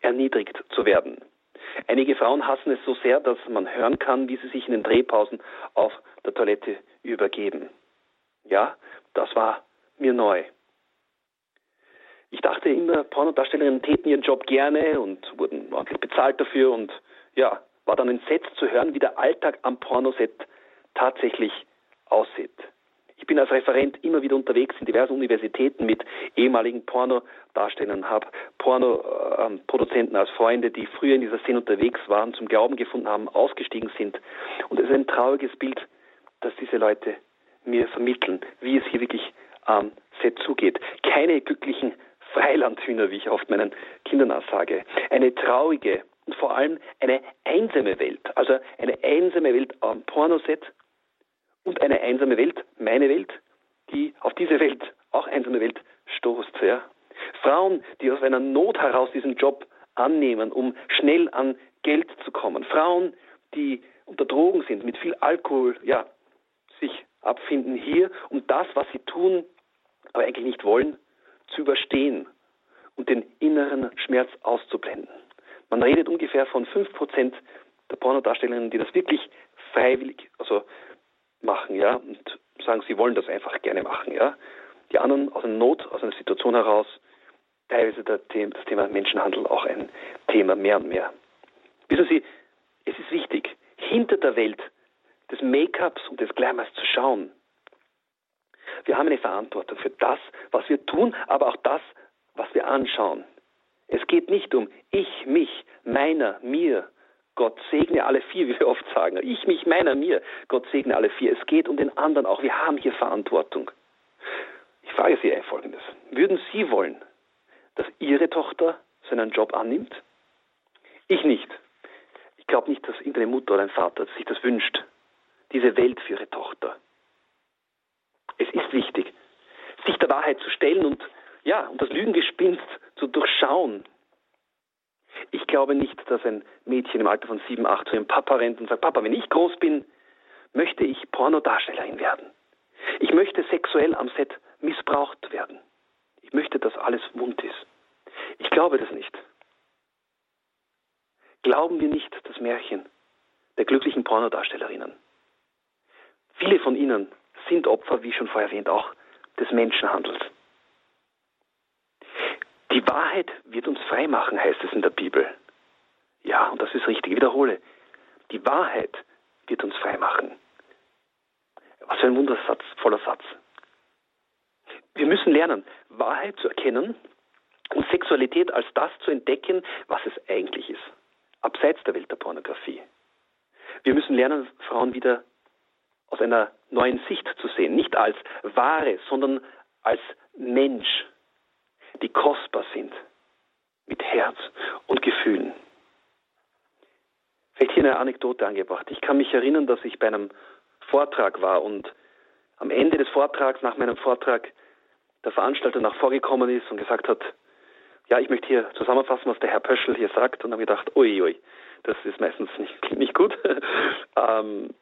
erniedrigt zu werden. Einige Frauen hassen es so sehr, dass man hören kann, wie sie sich in den Drehpausen auf der Toilette übergeben. Ja, das war mir neu. Ich dachte immer, Pornodarstellerinnen täten ihren Job gerne und wurden ordentlich bezahlt dafür und ja, war dann entsetzt zu hören, wie der Alltag am Pornoset tatsächlich aussieht. Ich bin als Referent immer wieder unterwegs in diversen Universitäten mit ehemaligen Pornodarstellern, habe Pornoproduzenten als Freunde, die früher in dieser Szene unterwegs waren, zum Glauben gefunden haben, ausgestiegen sind. Und es ist ein trauriges Bild, dass diese Leute mir vermitteln, wie es hier wirklich am Set zugeht. Keine glücklichen Freilandhühner, wie ich oft meinen Kindern sage. Eine traurige und vor allem eine einsame Welt. Also eine einsame Welt am Pornoset und eine einsame Welt, meine Welt, die auf diese Welt, auch einsame Welt, stoßt. Ja. Frauen, die aus einer Not heraus diesen Job annehmen, um schnell an Geld zu kommen. Frauen, die unter Drogen sind, mit viel Alkohol, ja, sich abfinden hier, um das, was sie tun, aber eigentlich nicht wollen, zu überstehen und den inneren Schmerz auszublenden. Man redet ungefähr von 5% der Pornodarstellerinnen, die das wirklich freiwillig also machen, ja, und sagen, sie wollen das einfach gerne machen, ja. Die anderen aus einer Not, aus einer Situation heraus, teilweise das Thema Menschenhandel auch ein Thema mehr und mehr. Wissen Sie, es ist wichtig, hinter der Welt des Make-ups und des Glamours zu schauen. Wir haben eine Verantwortung für das, was wir tun, aber auch das, was wir anschauen. Es geht nicht um ich, mich, meiner, mir. Gott segne alle vier, wie wir oft sagen. Ich, mich, meiner, mir. Gott segne alle vier. Es geht um den anderen auch. Wir haben hier Verantwortung. Ich frage Sie Folgendes. Würden Sie wollen, dass Ihre Tochter seinen Job annimmt? Ich nicht. Ich glaube nicht, dass irgendeine Mutter oder ein Vater sich das wünscht. Diese Welt für ihre Tochter. Es ist wichtig, sich der Wahrheit zu stellen und ja, und das Lügengespinst zu durchschauen. Ich glaube nicht, dass ein Mädchen im Alter von sieben, acht zu ihrem Papa rennt und sagt, Papa, wenn ich groß bin, möchte ich Pornodarstellerin werden. Ich möchte sexuell am Set missbraucht werden. Ich möchte, dass alles wund ist. Ich glaube das nicht. Glauben wir nicht das Märchen der glücklichen Pornodarstellerinnen. Viele von ihnen sind Opfer, wie schon vorher erwähnt, auch des Menschenhandels. Die Wahrheit wird uns frei machen, heißt es in der Bibel. Ja, und das ist richtig. Ich wiederhole. Die Wahrheit wird uns frei machen. Was für ein wundervoller Satz. Wir müssen lernen, Wahrheit zu erkennen und Sexualität als das zu entdecken, was es eigentlich ist. Abseits der Welt der Pornografie. Wir müssen lernen, Frauen wieder aus einer neuen Sicht zu sehen. Nicht als Ware, sondern als Mensch, die kostbar sind, mit Herz und Gefühlen. Vielleicht hier eine Anekdote angebracht. Ich kann mich erinnern, dass ich bei einem Vortrag war und am Ende des Vortrags, nach meinem Vortrag, der Veranstalter nach vorgekommen ist und gesagt hat, ja, ich möchte hier zusammenfassen, was der Herr Pöschel hier sagt und habe gedacht, ui, ui, das ist meistens nicht, nicht gut. ähm,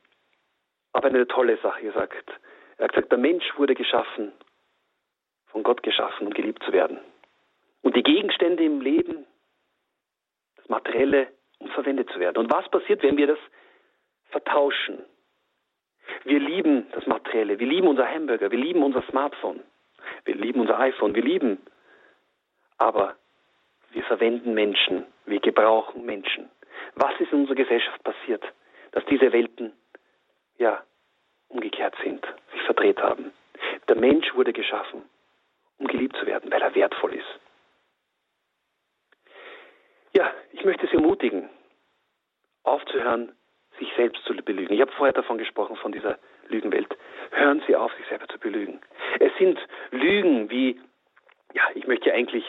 aber eine tolle Sache gesagt. Er hat gesagt, der Mensch wurde geschaffen, von Gott geschaffen, um geliebt zu werden. Und die Gegenstände im Leben, das Materielle, um verwendet zu werden. Und was passiert, wenn wir das vertauschen? Wir lieben das Materielle, wir lieben unser Hamburger, wir lieben unser Smartphone, wir lieben unser iPhone, wir lieben, aber wir verwenden Menschen, wir gebrauchen Menschen. Was ist in unserer Gesellschaft passiert, dass diese Welten ja umgekehrt sind, sich verdreht haben? Der Mensch wurde geschaffen, um geliebt zu werden, weil er wertvoll ist. Ja, ich möchte Sie ermutigen, aufzuhören, sich selbst zu belügen. Ich habe vorher davon gesprochen, von dieser Lügenwelt. Hören Sie auf, sich selber zu belügen. Es sind Lügen wie, ja, ich möchte eigentlich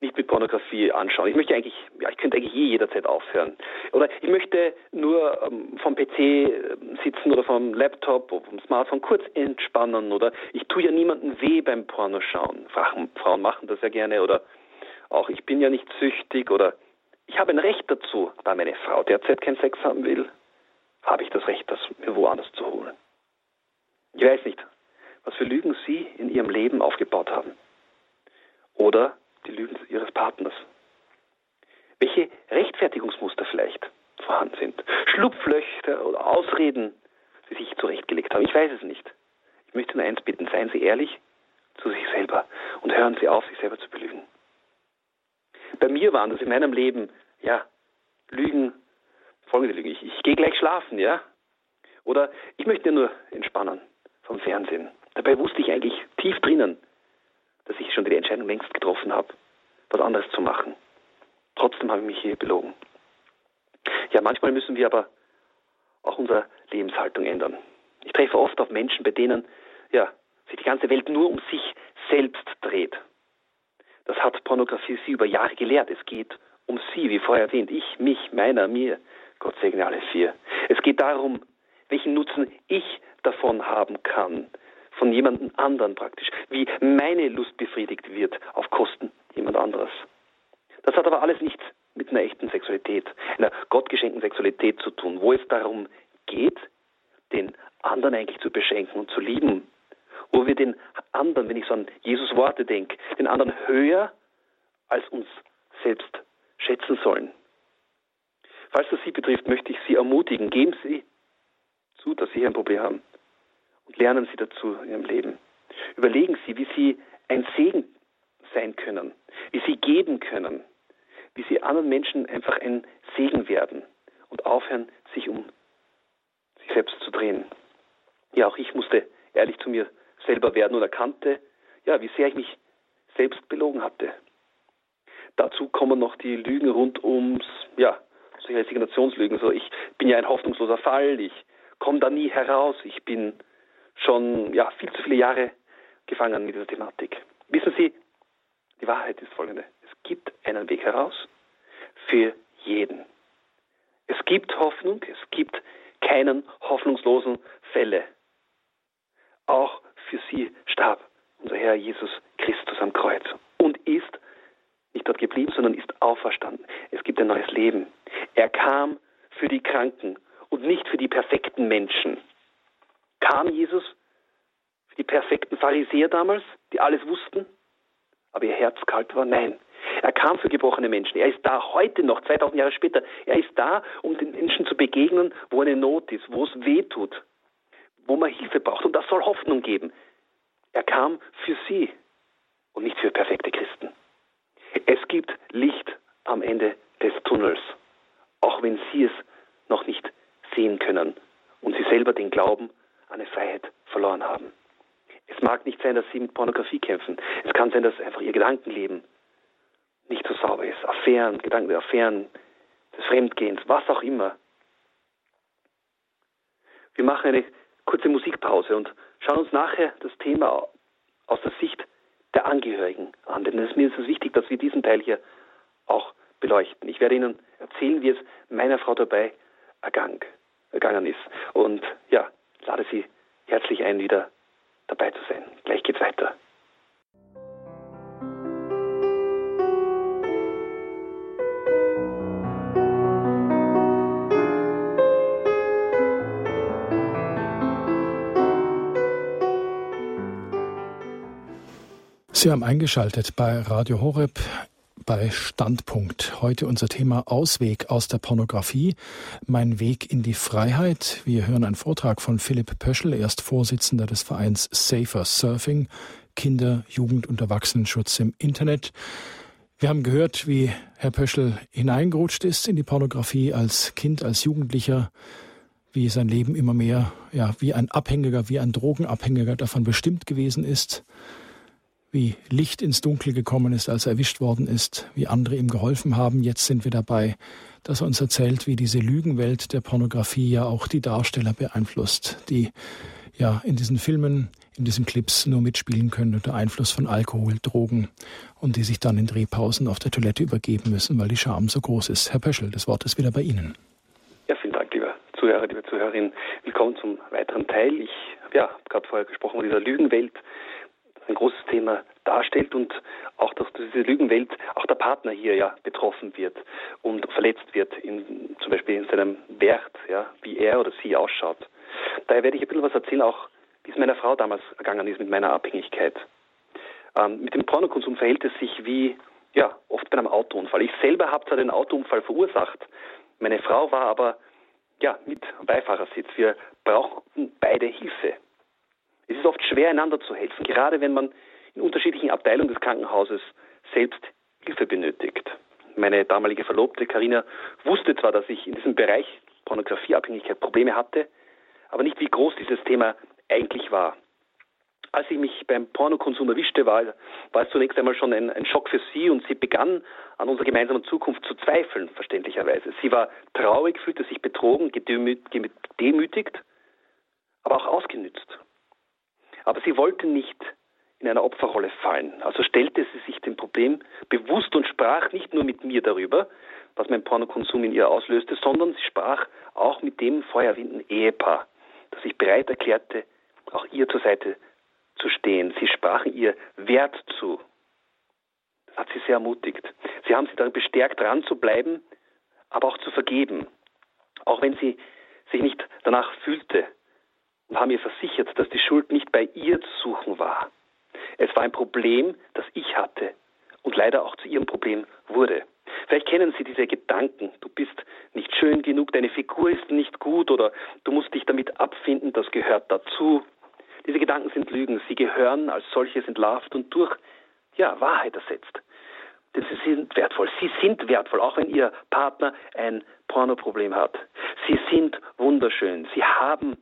nicht mit Pornografie anschauen. Ich möchte eigentlich, ja, ich könnte eigentlich je jederzeit aufhören. Oder ich möchte nur ähm, vom PC ähm, sitzen oder vom Laptop oder vom Smartphone kurz entspannen oder ich tue ja niemandem weh beim Pornoschauen. Frauen machen das ja gerne oder auch ich bin ja nicht süchtig oder ich habe ein Recht dazu, da meine Frau derzeit keinen Sex haben will, habe ich das Recht, das mir woanders zu holen. Ich weiß nicht, was für Lügen Sie in Ihrem Leben aufgebaut haben. Oder die Lügen Ihres Partners. Welche Rechtfertigungsmuster vielleicht vorhanden sind. Schlupflöcher oder Ausreden, die sich zurechtgelegt haben. Ich weiß es nicht. Ich möchte nur eins bitten, seien Sie ehrlich zu sich selber und hören Sie auf, sich selber zu belügen. Bei mir waren das in meinem Leben, ja, Lügen, folgende Lügen. Ich, ich gehe gleich schlafen, ja. Oder ich möchte nur entspannen vom Fernsehen. Dabei wusste ich eigentlich tief drinnen, dass ich schon die Entscheidung längst getroffen habe, was anderes zu machen. Trotzdem habe ich mich hier belogen. Ja, manchmal müssen wir aber auch unsere Lebenshaltung ändern. Ich treffe oft auf Menschen, bei denen ja, sich die ganze Welt nur um sich selbst dreht. Das hat Pornografie sie über Jahre gelehrt. Es geht um sie, wie vorher erwähnt. Ich, mich, meiner, mir. Gott segne alle vier. Es geht darum, welchen Nutzen ich davon haben kann. Von jemandem anderen praktisch. Wie meine Lust befriedigt wird auf Kosten jemand anderes. Das hat aber alles nichts mit einer echten Sexualität, einer gottgeschenkten Sexualität zu tun, wo es darum geht, den anderen eigentlich zu beschenken und zu lieben wo wir den anderen, wenn ich so an Jesus Worte denke, den anderen höher als uns selbst schätzen sollen. Falls das Sie betrifft, möchte ich Sie ermutigen, geben Sie zu, dass Sie hier ein Problem haben lernen Sie dazu in Ihrem Leben. Überlegen Sie, wie Sie ein Segen sein können, wie Sie geben können, wie Sie anderen Menschen einfach ein Segen werden und aufhören, sich um sich selbst zu drehen. Ja, auch ich musste ehrlich zu mir selber werden und erkannte, ja, wie sehr ich mich selbst belogen hatte. Dazu kommen noch die Lügen rund ums, ja, solche Resignationslügen. So, ich bin ja ein hoffnungsloser Fall, ich komme da nie heraus, ich bin schon, ja, viel zu viele Jahre gefangen mit dieser Thematik. Wissen Sie, die Wahrheit ist folgende. Es gibt einen Weg heraus für jeden. Es gibt Hoffnung, es gibt keinen hoffnungslosen Fälle. Auch für sie starb unser Herr Jesus Christus am Kreuz und ist nicht dort geblieben, sondern ist auferstanden. Es gibt ein neues Leben. Er kam für die Kranken und nicht für die perfekten Menschen. Kam Jesus für die perfekten Pharisäer damals, die alles wussten, aber ihr Herz kalt war? Nein. Er kam für gebrochene Menschen. Er ist da heute noch, 2000 Jahre später. Er ist da, um den Menschen zu begegnen, wo eine Not ist, wo es weh tut, wo man Hilfe braucht. Und das soll Hoffnung geben. Er kam für sie und nicht für perfekte Christen. Es gibt Licht am Ende des Tunnels, auch wenn sie es noch nicht sehen können und sie selber den Glauben an eine Freiheit verloren haben. Es mag nicht sein, dass sie mit Pornografie kämpfen. Es kann sein, dass einfach ihr Gedankenleben nicht so sauber ist. Affären, Gedanken der Affären, des Fremdgehens, was auch immer. Wir machen eine kurze Musikpause und schauen uns nachher das Thema aus der Sicht der Angehörigen an. Denn es ist mir wichtig, dass wir diesen Teil hier auch beleuchten. Ich werde Ihnen erzählen, wie es meiner Frau dabei ergang, ergangen ist. Und ja, lade Sie herzlich ein, wieder dabei zu sein. Gleich geht's weiter. Sie haben eingeschaltet bei Radio Horeb bei Standpunkt. Heute unser Thema Ausweg aus der Pornografie, mein Weg in die Freiheit. Wir hören einen Vortrag von Philipp Pöschel, er ist Vorsitzender des Vereins Safer Surfing, Kinder-, Jugend- und Erwachsenenschutz im Internet. Wir haben gehört, wie Herr Pöschel hineingerutscht ist in die Pornografie als Kind, als Jugendlicher, wie sein Leben immer mehr, ja, wie ein Abhängiger, wie ein Drogenabhängiger davon bestimmt gewesen ist wie Licht ins Dunkel gekommen ist, als er erwischt worden ist, wie andere ihm geholfen haben. Jetzt sind wir dabei, dass er uns erzählt, wie diese Lügenwelt der Pornografie ja auch die Darsteller beeinflusst, die ja in diesen Filmen, in diesen Clips nur mitspielen können unter Einfluss von Alkohol, Drogen und die sich dann in Drehpausen auf der Toilette übergeben müssen, weil die Scham so groß ist. Herr Pöschel, das Wort ist wieder bei Ihnen. Ja, vielen Dank, lieber Zuhörer, liebe Zuhörerin. Willkommen zum weiteren Teil. Ich ja, habe gerade vorher gesprochen von dieser Lügenwelt ein großes Thema darstellt und auch, dass diese Lügenwelt auch der Partner hier ja betroffen wird und verletzt wird, in, zum Beispiel in seinem Wert, ja, wie er oder sie ausschaut. Daher werde ich ein bisschen was erzählen, auch wie es meiner Frau damals ergangen ist mit meiner Abhängigkeit. Ähm, mit dem Pornokonsum verhält es sich wie ja, oft bei einem Autounfall. Ich selber habe zwar den Autounfall verursacht, meine Frau war aber ja, mit Beifahrersitz. Wir brauchten beide Hilfe. Es ist oft schwer, einander zu helfen, gerade wenn man in unterschiedlichen Abteilungen des Krankenhauses selbst Hilfe benötigt. Meine damalige Verlobte Karina wusste zwar, dass ich in diesem Bereich Pornografieabhängigkeit Probleme hatte, aber nicht wie groß dieses Thema eigentlich war. Als ich mich beim Pornokonsum erwischte, war, war es zunächst einmal schon ein, ein, Schock für sie und sie begann an unserer gemeinsamen Zukunft zu zweifeln, verständlicherweise. Sie war traurig, fühlte sich betrogen, gedemütigt, aber auch ausgenützt. Aber sie wollte nicht in einer Opferrolle fallen. Also stellte sie sich dem Problem bewusst und sprach nicht nur mit mir darüber, was mein Pornokonsum in ihr auslöste, sondern sie sprach auch mit dem erwähnten Ehepaar, das sich bereit erklärte, auch ihr zur Seite zu stehen. Sie sprachen ihr Wert zu. Das hat sie sehr ermutigt. Sie haben sie darin bestärkt, dran zu bleiben, aber auch zu vergeben. Auch wenn sie sich nicht danach fühlte, und haben ihr versichert, dass die Schuld nicht bei ihr zu suchen war. Es war ein Problem, das ich hatte und leider auch zu ihrem Problem wurde. Vielleicht kennen Sie diese Gedanken. Du bist nicht schön genug, deine Figur ist nicht gut oder du musst dich damit abfinden, das gehört dazu. Diese Gedanken sind Lügen. Sie gehören als solches entlarvt und durch ja, Wahrheit ersetzt. Denn sie sind wertvoll. Sie sind wertvoll, auch wenn Ihr Partner ein Pornoproblem hat. Sie sind wunderschön. Sie haben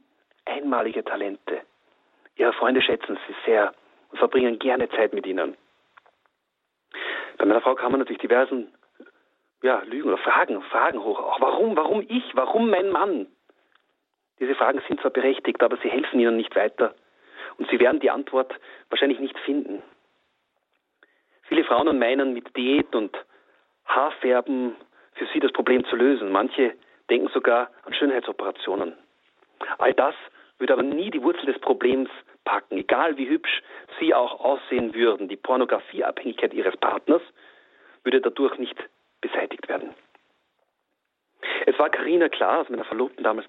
einmalige Talente. Ihre Freunde schätzen sie sehr und verbringen gerne Zeit mit ihnen. Bei meiner Frau kamen natürlich diversen ja, Lügen oder Fragen, Fragen hoch. Auch warum, warum ich, warum mein Mann? Diese Fragen sind zwar berechtigt, aber sie helfen ihnen nicht weiter. Und sie werden die Antwort wahrscheinlich nicht finden. Viele Frauen meinen, mit Diät und Haarfärben für sie das Problem zu lösen. Manche denken sogar an Schönheitsoperationen. All das würde aber nie die Wurzel des Problems packen, egal wie hübsch sie auch aussehen würden. Die Pornografieabhängigkeit ihres Partners würde dadurch nicht beseitigt werden. Es war Karina klar, also meiner Verlobten damals,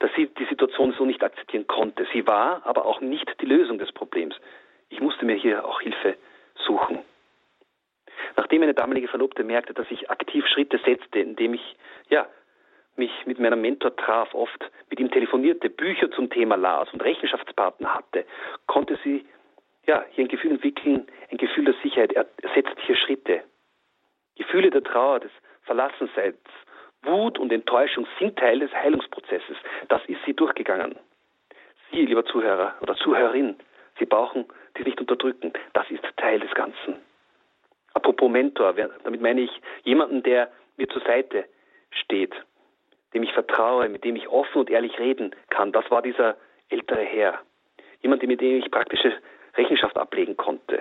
dass sie die Situation so nicht akzeptieren konnte. Sie war aber auch nicht die Lösung des Problems. Ich musste mir hier auch Hilfe suchen. Nachdem meine damalige Verlobte merkte, dass ich aktiv Schritte setzte, indem ich ja mich mit meinem Mentor traf, oft mit ihm telefonierte, Bücher zum Thema las und Rechenschaftspartner hatte, konnte sie ja, hier ein Gefühl entwickeln, ein Gefühl der Sicherheit. Er setzt hier Schritte. Gefühle der Trauer, des Verlassenseins, Wut und Enttäuschung sind Teil des Heilungsprozesses. Das ist sie durchgegangen. Sie, lieber Zuhörer oder Zuhörerin, Sie brauchen dies nicht unterdrücken. Das ist Teil des Ganzen. Apropos Mentor, damit meine ich jemanden, der mir zur Seite steht, dem ich vertraue, mit dem ich offen und ehrlich reden kann. Das war dieser ältere Herr. Jemand, mit dem ich praktische Rechenschaft ablegen konnte.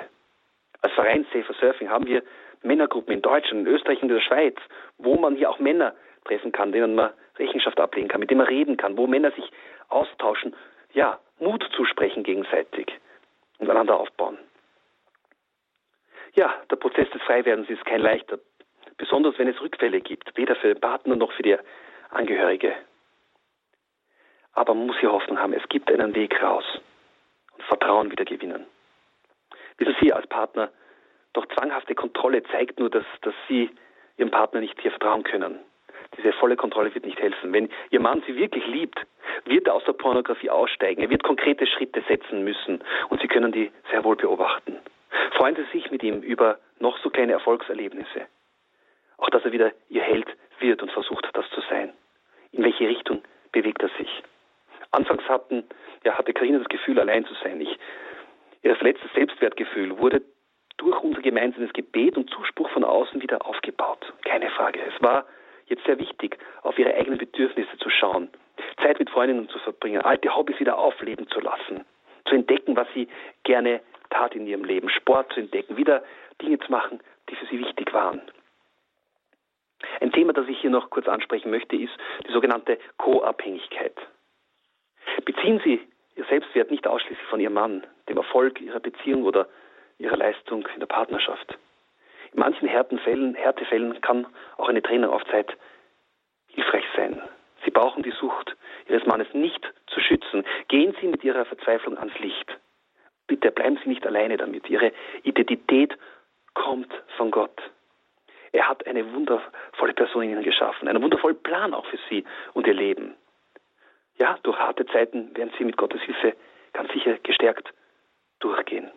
Als Verein Safer Surfing haben wir Männergruppen in Deutschland, in Österreich und in der Schweiz, wo man hier auch Männer treffen kann, denen man Rechenschaft ablegen kann, mit denen man reden kann, wo Männer sich austauschen, ja, Mut zusprechen gegenseitig und einander aufbauen. Ja, der Prozess des Freiwerdens ist kein leichter, besonders wenn es Rückfälle gibt, weder für den Partner noch für die Angehörige. Aber man muss hier Hoffnung haben, es gibt einen Weg raus und Vertrauen wieder gewinnen. Wissen Sie als Partner, doch zwanghafte Kontrolle zeigt nur, dass, dass Sie Ihrem Partner nicht hier vertrauen können. Diese volle Kontrolle wird nicht helfen. Wenn Ihr Mann Sie wirklich liebt, wird er aus der Pornografie aussteigen. Er wird konkrete Schritte setzen müssen und Sie können die sehr wohl beobachten. Freuen Sie sich mit ihm über noch so kleine Erfolgserlebnisse. Auch dass er wieder Ihr Held wird und versucht, das zu sein. In welche Richtung bewegt er sich? Anfangs hatten, ja, hatte Karina das Gefühl, allein zu sein. Ich, ihr verletztes Selbstwertgefühl wurde durch unser gemeinsames Gebet und Zuspruch von außen wieder aufgebaut. Keine Frage. Es war jetzt sehr wichtig, auf ihre eigenen Bedürfnisse zu schauen, Zeit mit Freundinnen zu verbringen, alte Hobbys wieder aufleben zu lassen, zu entdecken, was sie gerne tat in ihrem Leben, Sport zu entdecken, wieder Dinge zu machen, die für sie wichtig waren. Ein Thema, das ich hier noch kurz ansprechen möchte, ist die sogenannte Co-Abhängigkeit. Beziehen Sie Ihr Selbstwert nicht ausschließlich von Ihrem Mann, dem Erfolg Ihrer Beziehung oder Ihrer Leistung in der Partnerschaft. In manchen Härtefällen, Härtefällen kann auch eine Trennung auf Zeit hilfreich sein. Sie brauchen die Sucht Ihres Mannes nicht zu schützen. Gehen Sie mit Ihrer Verzweiflung ans Licht. Bitte bleiben Sie nicht alleine damit. Ihre Identität kommt von Gott. Er hat eine wundervolle Person in Ihnen geschaffen, einen wundervollen Plan auch für Sie und Ihr Leben. Ja, durch harte Zeiten werden Sie mit Gottes Hilfe ganz sicher gestärkt durchgehen.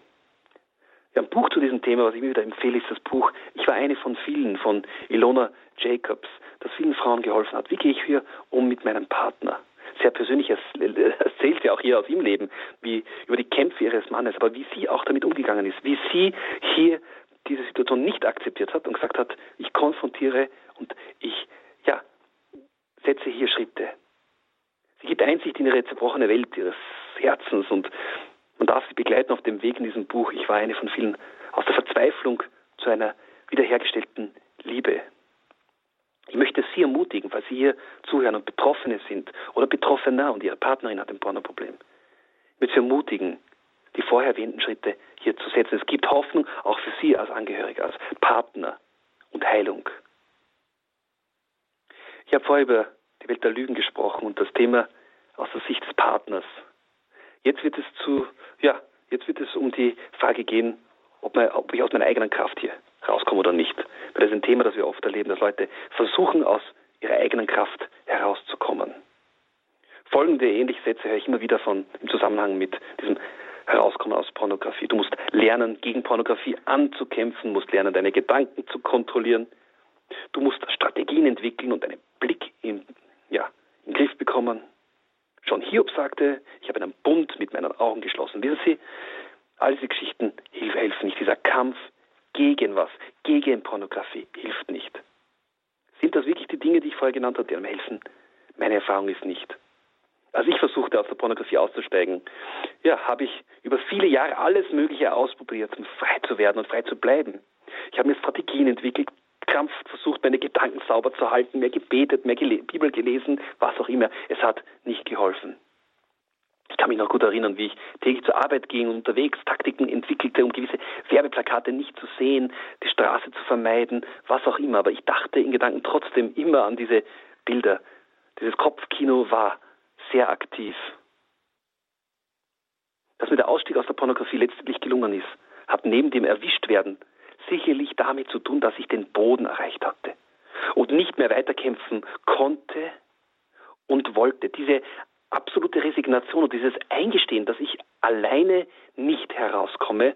Ja, ein Buch zu diesem Thema, was ich mir wieder empfehle, ist das Buch Ich war eine von vielen von Ilona Jacobs, das vielen Frauen geholfen hat. Wie gehe ich hier um mit meinem Partner? Sehr persönlich erzählt sie auch hier aus ihrem Leben, wie über die Kämpfe ihres Mannes, aber wie sie auch damit umgegangen ist, wie sie hier diese Situation nicht akzeptiert hat und gesagt hat, ich konfrontiere und ich ja, setze hier Schritte. Sie gibt Einsicht in ihre zerbrochene Welt ihres Herzens und man darf sie begleiten auf dem Weg in diesem Buch. Ich war eine von vielen aus der Verzweiflung zu einer wiederhergestellten Liebe. Ich möchte Sie ermutigen, falls Sie hier zuhören und Betroffene sind oder Betroffener und Ihre Partnerin hat ein Pornoproblem. Ich möchte Sie ermutigen, die vorher erwähnten Schritte hier zu setzen. Es gibt Hoffnung auch für Sie als Angehörige, als Partner und Heilung. Ich habe vorher über die Welt der Lügen gesprochen und das Thema aus der Sicht des Partners. Jetzt wird es zu, ja, jetzt wird es um die Frage gehen, ob, man, ob ich aus meiner eigenen Kraft hier rauskomme oder nicht. Weil das ist ein Thema, das wir oft erleben, dass Leute versuchen, aus ihrer eigenen Kraft herauszukommen. Folgende ähnliche Sätze höre ich immer wieder von im Zusammenhang mit diesem Herauskommen aus Pornografie. Du musst lernen, gegen Pornografie anzukämpfen, musst lernen, deine Gedanken zu kontrollieren. Du musst Strategien entwickeln und einen Blick im, ja, im Griff bekommen. Schon Hiob sagte, ich habe einen Bund mit meinen Augen geschlossen. Wissen Sie, all diese Geschichten helfen nicht. Dieser Kampf gegen was? Gegen Pornografie hilft nicht. Sind das wirklich die Dinge, die ich vorher genannt habe, die einem helfen? Meine Erfahrung ist nicht. Als ich versuchte, aus der Pornografie auszusteigen, ja, habe ich über viele Jahre alles Mögliche ausprobiert, um frei zu werden und frei zu bleiben. Ich habe mir Strategien entwickelt, krampft versucht, meine Gedanken sauber zu halten, mehr gebetet, mehr gele Bibel gelesen, was auch immer. Es hat nicht geholfen. Ich kann mich noch gut erinnern, wie ich täglich zur Arbeit ging und unterwegs Taktiken entwickelte, um gewisse Werbeplakate nicht zu sehen, die Straße zu vermeiden, was auch immer. Aber ich dachte in Gedanken trotzdem immer an diese Bilder. Dieses Kopfkino war sehr aktiv. Dass mir der Ausstieg aus der Pornografie letztlich gelungen ist, hat neben dem Erwischtwerden sicherlich damit zu tun, dass ich den Boden erreicht hatte und nicht mehr weiterkämpfen konnte und wollte. Diese absolute Resignation und dieses Eingestehen, dass ich alleine nicht herauskomme,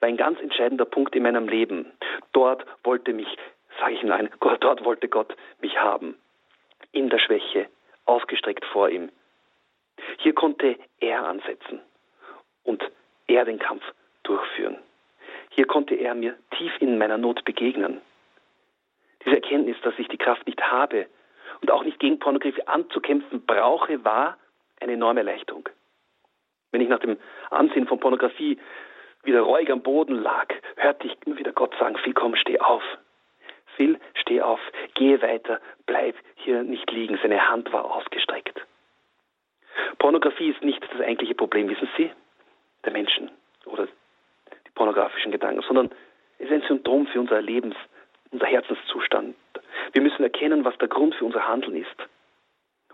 war ein ganz entscheidender Punkt in meinem Leben. Dort wollte mich, sage ich nein, dort wollte Gott mich haben. In der Schwäche, ausgestreckt vor ihm. Hier konnte er ansetzen und er den Kampf durchführen. Hier konnte er mir tief in meiner Not begegnen. Diese Erkenntnis, dass ich die Kraft nicht habe und auch nicht gegen Pornografie anzukämpfen brauche, war eine enorme Erleichterung. Wenn ich nach dem Ansehen von Pornografie wieder reuig am Boden lag, hörte ich immer wieder Gott sagen, Phil, komm, steh auf. Phil, steh auf, gehe weiter, bleib hier nicht liegen. Seine Hand war ausgestreckt. Pornografie ist nicht das eigentliche Problem, wissen Sie, der Menschen oder die pornografischen Gedanken, sondern es ist ein Symptom für unser Lebens, unser Herzenszustand. Wir müssen erkennen, was der Grund für unser Handeln ist,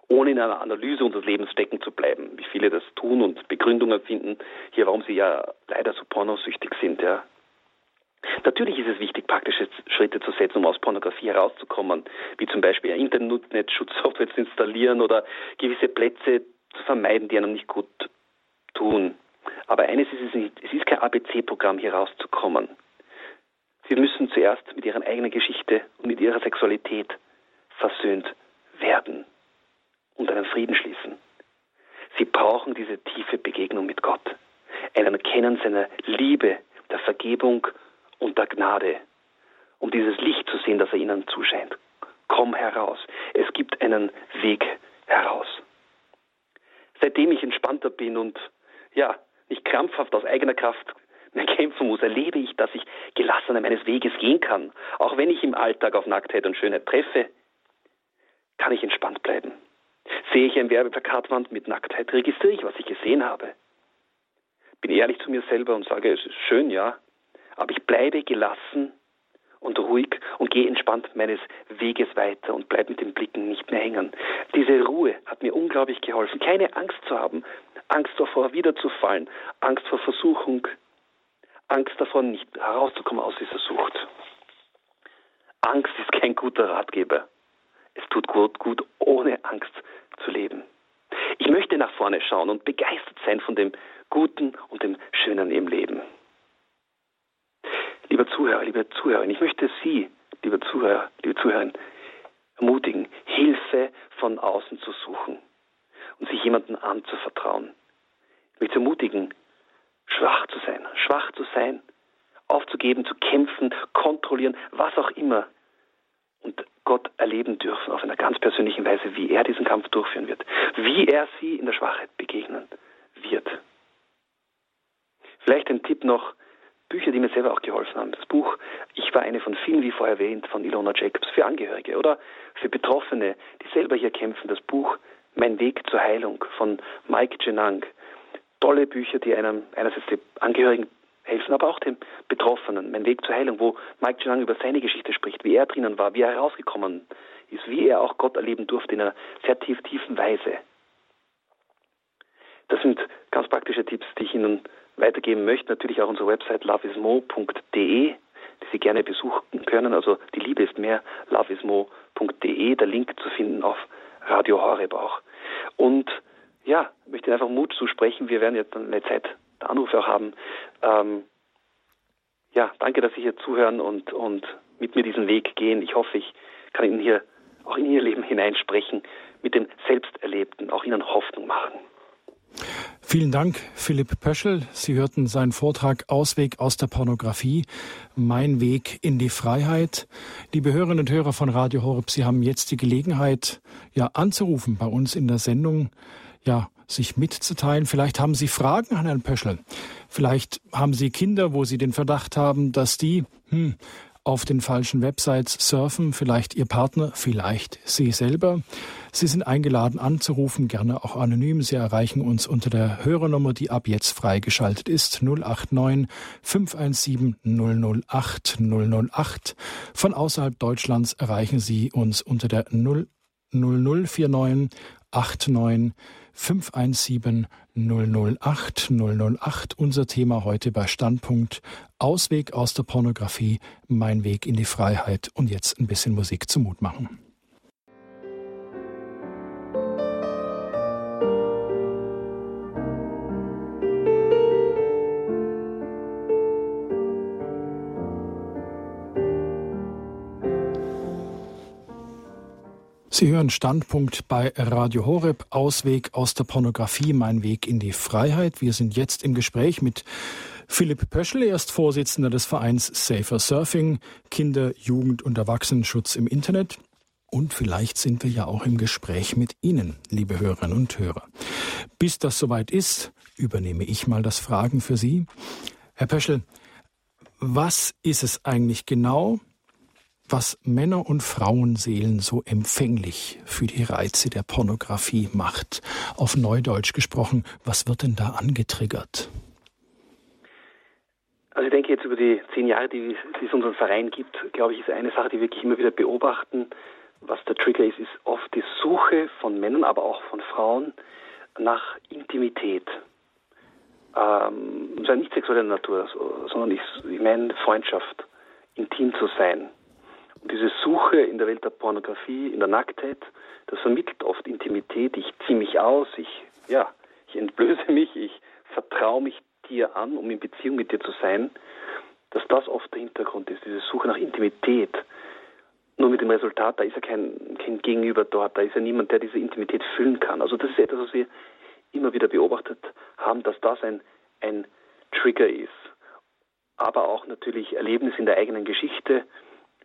ohne in einer Analyse unseres Lebens stecken zu bleiben, wie viele das tun und Begründungen finden, hier, warum sie ja leider so pornosüchtig sind. Ja. Natürlich ist es wichtig, praktische Schritte zu setzen, um aus Pornografie herauszukommen, wie zum Beispiel Internetschutzsoftware zu installieren oder gewisse Plätze zu vermeiden, die einem nicht gut tun. Aber eines ist es nicht, es ist kein ABC-Programm, hier rauszukommen. Sie müssen zuerst mit ihrer eigenen Geschichte und mit ihrer Sexualität versöhnt werden und einen Frieden schließen. Sie brauchen diese tiefe Begegnung mit Gott, ein Erkennen seiner Liebe, der Vergebung und der Gnade, um dieses Licht zu sehen, das er ihnen zuscheint. Komm heraus. Es gibt einen Weg heraus. Seitdem ich entspannter bin und ja, nicht krampfhaft aus eigener Kraft mehr kämpfen muss, erlebe ich, dass ich gelassener meines Weges gehen kann. Auch wenn ich im Alltag auf Nacktheit und Schönheit treffe, kann ich entspannt bleiben. Sehe ich ein Werbeplakatwand mit Nacktheit, registriere ich, was ich gesehen habe. Bin ehrlich zu mir selber und sage, es ist schön, ja, aber ich bleibe gelassen und ruhig und gehe entspannt meines Weges weiter und bleibe mit den Blicken nicht mehr hängen. Diese Ruhe hat mir unglaublich geholfen, keine Angst zu haben, Angst davor wiederzufallen, Angst vor Versuchung, Angst davor nicht herauszukommen aus dieser Sucht. Angst ist kein guter Ratgeber. Es tut gut, gut ohne Angst zu leben. Ich möchte nach vorne schauen und begeistert sein von dem Guten und dem Schönen im Leben. Lieber Zuhörer, liebe Zuhörerin, ich möchte Sie, liebe Zuhörer, liebe Zuhörerin, ermutigen, Hilfe von außen zu suchen und sich jemandem anzuvertrauen. Ich möchte ermutigen, schwach zu sein, schwach zu sein, aufzugeben, zu kämpfen, kontrollieren, was auch immer. Und Gott erleben dürfen auf einer ganz persönlichen Weise, wie er diesen Kampf durchführen wird, wie er sie in der Schwachheit begegnen wird. Vielleicht ein Tipp noch, Bücher, die mir selber auch geholfen haben. Das Buch Ich war eine von vielen, wie vorher erwähnt, von Ilona Jacobs für Angehörige oder für Betroffene, die selber hier kämpfen. Das Buch Mein Weg zur Heilung von Mike Jenang. Tolle Bücher, die einem einerseits den Angehörigen helfen, aber auch den Betroffenen. Mein Weg zur Heilung, wo Mike Jenang über seine Geschichte spricht, wie er drinnen war, wie er herausgekommen ist, wie er auch Gott erleben durfte in einer sehr tief, tiefen Weise. Das sind ganz praktische Tipps, die ich Ihnen weitergeben möchte, natürlich auch unsere Website loveismo.de, die Sie gerne besuchen können. Also die Liebe ist mehr, loveismo.de, der Link zu finden auf Radio Horeb auch. Und ja, möchte einfach Mut zusprechen. Wir werden jetzt eine Zeit der Anrufe auch haben. Ähm, ja, danke, dass Sie hier zuhören und, und mit mir diesen Weg gehen. Ich hoffe, ich kann Ihnen hier auch in Ihr Leben hineinsprechen, mit dem Selbsterlebten, auch Ihnen Hoffnung machen. Vielen Dank, Philipp Pöschel. Sie hörten seinen Vortrag Ausweg aus der Pornografie, mein Weg in die Freiheit. Liebe Hörerinnen und Hörer von Radio Horeb, Sie haben jetzt die Gelegenheit, ja, anzurufen bei uns in der Sendung, ja, sich mitzuteilen. Vielleicht haben Sie Fragen an Herrn Pöschel. Vielleicht haben Sie Kinder, wo Sie den Verdacht haben, dass die, hm, auf den falschen Websites surfen, vielleicht Ihr Partner, vielleicht Sie selber. Sie sind eingeladen anzurufen, gerne auch anonym. Sie erreichen uns unter der Hörernummer, die ab jetzt freigeschaltet ist, 089 517 008 008. Von außerhalb Deutschlands erreichen Sie uns unter der 0 0049 89 517 008 008. Unser Thema heute bei Standpunkt Ausweg aus der Pornografie, mein Weg in die Freiheit und jetzt ein bisschen Musik zum Mut machen. Sie hören Standpunkt bei Radio Horeb, Ausweg aus der Pornografie, mein Weg in die Freiheit. Wir sind jetzt im Gespräch mit Philipp Pöschel, er ist Vorsitzender des Vereins Safer Surfing, Kinder-, Jugend- und Erwachsenenschutz im Internet. Und vielleicht sind wir ja auch im Gespräch mit Ihnen, liebe Hörerinnen und Hörer. Bis das soweit ist, übernehme ich mal das Fragen für Sie. Herr Pöschel, was ist es eigentlich genau, was Männer und Frauenseelen so empfänglich für die Reize der Pornografie macht? Auf Neudeutsch gesprochen, was wird denn da angetriggert? Also ich denke jetzt über die zehn Jahre, die, es unseren Verein gibt, glaube ich, ist eine Sache, die wir wirklich immer wieder beobachten. Was der Trigger ist, ist oft die Suche von Männern, aber auch von Frauen nach Intimität. Ähm, nicht sexueller Natur, sondern ich, ich meine Freundschaft, intim zu sein. Und diese Suche in der Welt der Pornografie, in der Nacktheit, das vermittelt oft Intimität. Ich ziehe mich aus, ich, ja, ich entblöße mich, ich vertraue mich dir an, um in Beziehung mit dir zu sein, dass das oft der Hintergrund ist, diese Suche nach Intimität. Nur mit dem Resultat, da ist ja kein, kein Gegenüber dort, da ist ja niemand, der diese Intimität füllen kann. Also das ist etwas, was wir immer wieder beobachtet haben, dass das ein, ein Trigger ist. Aber auch natürlich Erlebnisse in der eigenen Geschichte,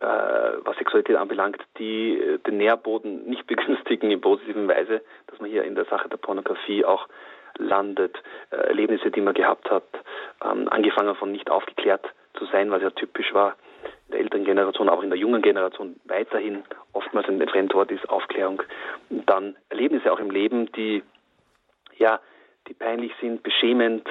äh, was Sexualität anbelangt, die äh, den Nährboden nicht begünstigen in positiven Weise, dass man hier in der Sache der Pornografie auch landet, äh, Erlebnisse, die man gehabt hat, ähm, angefangen von nicht aufgeklärt zu sein, was ja typisch war in der älteren Generation, aber in der jungen Generation weiterhin oftmals ein Fremdwort ist Aufklärung. Und dann Erlebnisse auch im Leben, die ja, die peinlich sind, beschämend,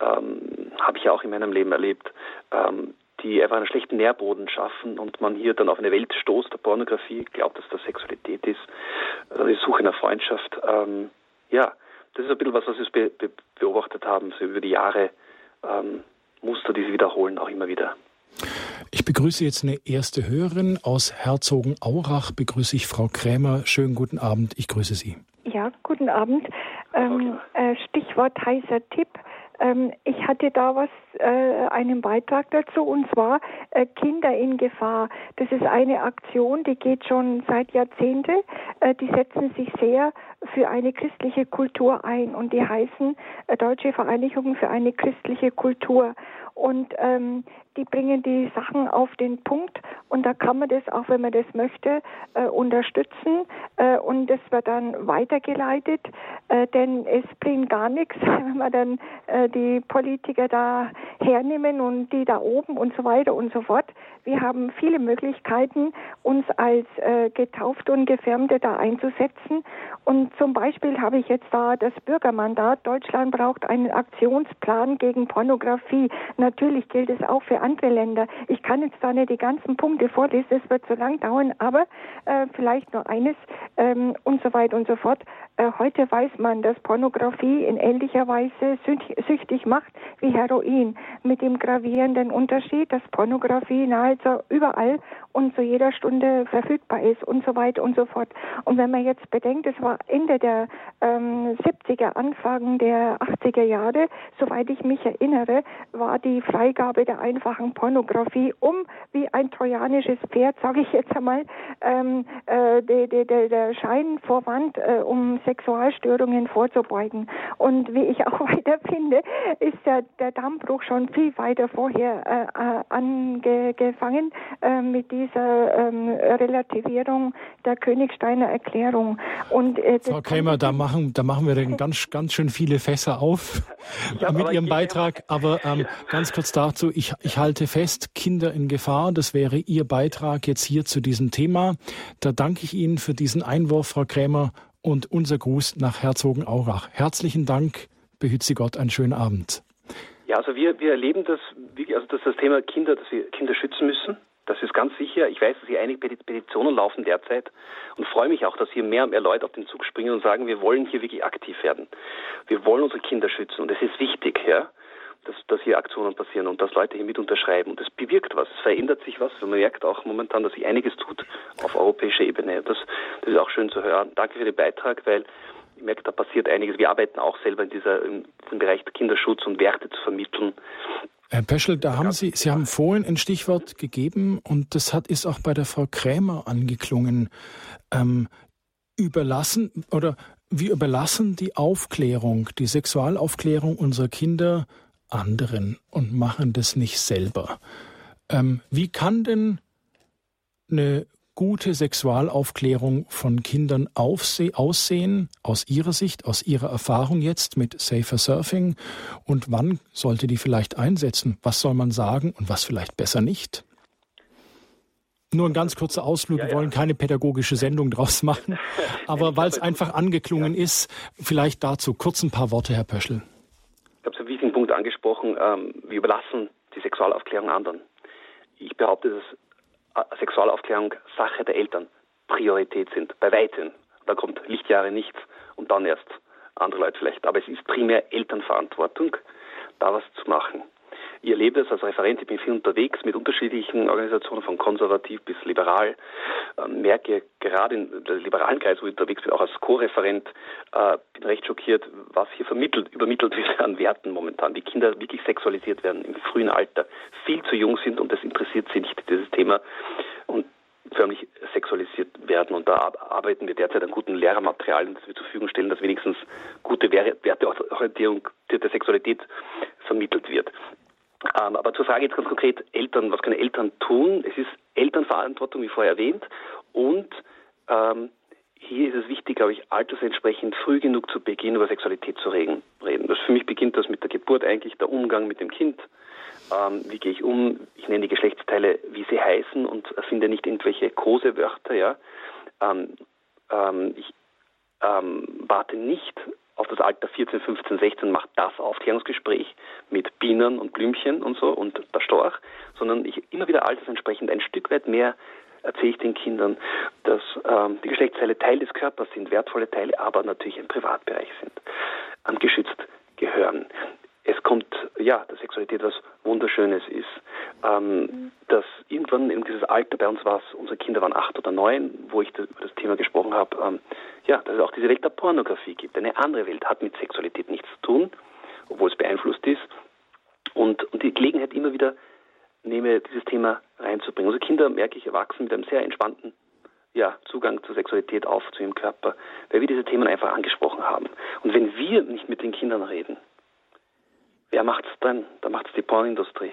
ähm, habe ich ja auch in meinem Leben erlebt, ähm, die einfach einen schlechten Nährboden schaffen und man hier dann auf eine Welt stoßt der Pornografie, glaubt, dass das Sexualität ist, also die Suche nach Freundschaft. Ähm, ja, das ist ein bisschen was, was wir be be beobachtet haben, so über die Jahre. Ähm, Muster, die sie wiederholen, auch immer wieder. Ich begrüße jetzt eine erste Hörerin aus Herzogenaurach. Begrüße ich Frau Krämer. Schönen guten Abend. Ich grüße Sie. Ja, guten Abend. Ähm, äh, Stichwort heißer Tipp. Ähm, ich hatte da was, äh, einen Beitrag dazu, und zwar äh, Kinder in Gefahr. Das ist eine Aktion, die geht schon seit Jahrzehnten. Äh, die setzen sich sehr für eine christliche Kultur ein und die heißen äh, Deutsche Vereinigung für eine christliche Kultur. Und ähm, die bringen die Sachen auf den Punkt und da kann man das auch, wenn man das möchte, äh, unterstützen äh, und das wird dann weitergeleitet, äh, denn es bringt gar nichts, wenn man dann äh, die Politiker da hernehmen und die da oben und so weiter und so fort. Wir haben viele Möglichkeiten, uns als äh, Getaufte und Gefärmte da einzusetzen und zum Beispiel habe ich jetzt da das Bürgermandat, Deutschland braucht einen Aktionsplan gegen Pornografie. Natürlich gilt es auch für andere Länder. Ich kann jetzt da nicht die ganzen Punkte vorlesen, es wird zu lang dauern, aber äh, vielleicht nur eines ähm, und so weiter und so fort. Äh, heute weiß man, dass Pornografie in ähnlicher Weise süchtig macht wie Heroin, mit dem gravierenden Unterschied, dass Pornografie nahezu überall und zu jeder Stunde verfügbar ist und so weiter und so fort. Und wenn man jetzt bedenkt, es war Ende der ähm, 70er, Anfang der 80er Jahre, soweit ich mich erinnere, war die Freigabe der einfachen Pornografie, um wie ein trojanisches Pferd, sage ich jetzt einmal, ähm, äh, de, de, de, der Scheinvorwand, äh, um Sexualstörungen vorzubeugen. Und wie ich auch weiter finde, ist der, der Dammbruch schon viel weiter vorher äh, äh angefangen äh, mit dieser ähm, Relativierung der Königsteiner Erklärung. Und, äh, Frau Krämer, da machen, da machen wir dann ganz, ganz schön viele Fässer auf ja, mit Ihrem Beitrag. Aber ähm, ganz kurz dazu, ich, ich halte fest, Kinder in Gefahr, das wäre Ihr Beitrag jetzt hier zu diesem Thema. Da danke ich Ihnen für diesen Einwurf, Frau Krämer, und unser Gruß nach Herzogenaurach. Herzlichen Dank, behüt Sie Gott, einen schönen Abend. Ja, also wir, wir erleben das, also das, das Thema Kinder, dass wir Kinder schützen müssen. Das ist ganz sicher. Ich weiß, dass hier einige Petitionen laufen derzeit und freue mich auch, dass hier mehr und mehr Leute auf den Zug springen und sagen, wir wollen hier wirklich aktiv werden. Wir wollen unsere Kinder schützen und es ist wichtig, ja, dass, dass hier Aktionen passieren und dass Leute hier mit unterschreiben. Und es bewirkt was, es verändert sich was. Man merkt auch momentan, dass sich einiges tut auf europäischer Ebene. Das, das ist auch schön zu hören. Danke für den Beitrag, weil ich merke, da passiert einiges. Wir arbeiten auch selber in, dieser, in diesem Bereich Kinderschutz und Werte zu vermitteln. Herr Peschel, da haben Sie, Sie haben vorhin ein Stichwort gegeben und das hat, ist auch bei der Frau Krämer angeklungen. Ähm, überlassen oder wir überlassen die Aufklärung, die Sexualaufklärung unserer Kinder anderen und machen das nicht selber. Ähm, wie kann denn eine gute Sexualaufklärung von Kindern aussehen, aus Ihrer Sicht, aus Ihrer Erfahrung jetzt mit Safer Surfing? Und wann sollte die vielleicht einsetzen? Was soll man sagen und was vielleicht besser nicht? Nur ein ganz kurzer Ausflug. Ja, Wir wollen keine pädagogische Sendung draus machen. Aber weil es einfach angeklungen ja. ist, vielleicht dazu kurz ein paar Worte, Herr Pöschel. Punkt angesprochen. Ähm, wir überlassen die Sexualaufklärung anderen. Ich behaupte, dass äh, Sexualaufklärung Sache der Eltern Priorität sind, bei weitem. Da kommt Lichtjahre nichts und dann erst andere Leute vielleicht. Aber es ist primär Elternverantwortung, da was zu machen. Ich erlebe das als Referent, ich bin viel unterwegs mit unterschiedlichen Organisationen, von konservativ bis liberal. Ähm, merke gerade in der liberalen Kreis, wo ich unterwegs bin, auch als Co-Referent, äh, bin recht schockiert, was hier vermittelt, übermittelt wird an Werten momentan. Die Kinder wirklich sexualisiert werden im frühen Alter, viel zu jung sind und das interessiert sie nicht, dieses Thema. Und förmlich sexualisiert werden. Und da arbeiten wir derzeit an guten Lehrermaterialien, das wir zur Verfügung stellen, dass wenigstens gute Werteorientierung der Sexualität vermittelt wird. Ähm, aber zur Frage jetzt ganz konkret, Eltern, was können Eltern tun? Es ist Elternverantwortung, wie vorher erwähnt. Und ähm, hier ist es wichtig, glaube ich, altersentsprechend früh genug zu Beginn über Sexualität zu reden. Das für mich beginnt das mit der Geburt eigentlich, der Umgang mit dem Kind. Ähm, wie gehe ich um? Ich nenne die Geschlechtsteile, wie sie heißen und erfinde nicht irgendwelche Kosewörter. Ja? Ähm, ähm, ich ähm, warte nicht auf das Alter 14, 15, 16 macht das Aufklärungsgespräch mit Bienen und Blümchen und so und der Storch, sondern ich immer wieder altersentsprechend ein Stück weit mehr erzähle ich den Kindern, dass ähm, die Geschlechtsteile Teil des Körpers sind, wertvolle Teile, aber natürlich im Privatbereich sind, ähm, geschützt gehören es kommt, ja, dass Sexualität etwas Wunderschönes ist. Ähm, dass irgendwann in dieses Alter, bei uns war es, unsere Kinder waren acht oder neun, wo ich das, über das Thema gesprochen habe, ähm, ja, dass es auch diese Welt der Pornografie gibt. Eine andere Welt hat mit Sexualität nichts zu tun, obwohl es beeinflusst ist. Und, und die Gelegenheit immer wieder nehme, dieses Thema reinzubringen. Unsere Kinder, merke ich, erwachsen mit einem sehr entspannten ja, Zugang zur Sexualität auf, zu ihrem Körper, weil wir diese Themen einfach angesprochen haben. Und wenn wir nicht mit den Kindern reden, Wer macht es dann? Da macht es die Pornindustrie.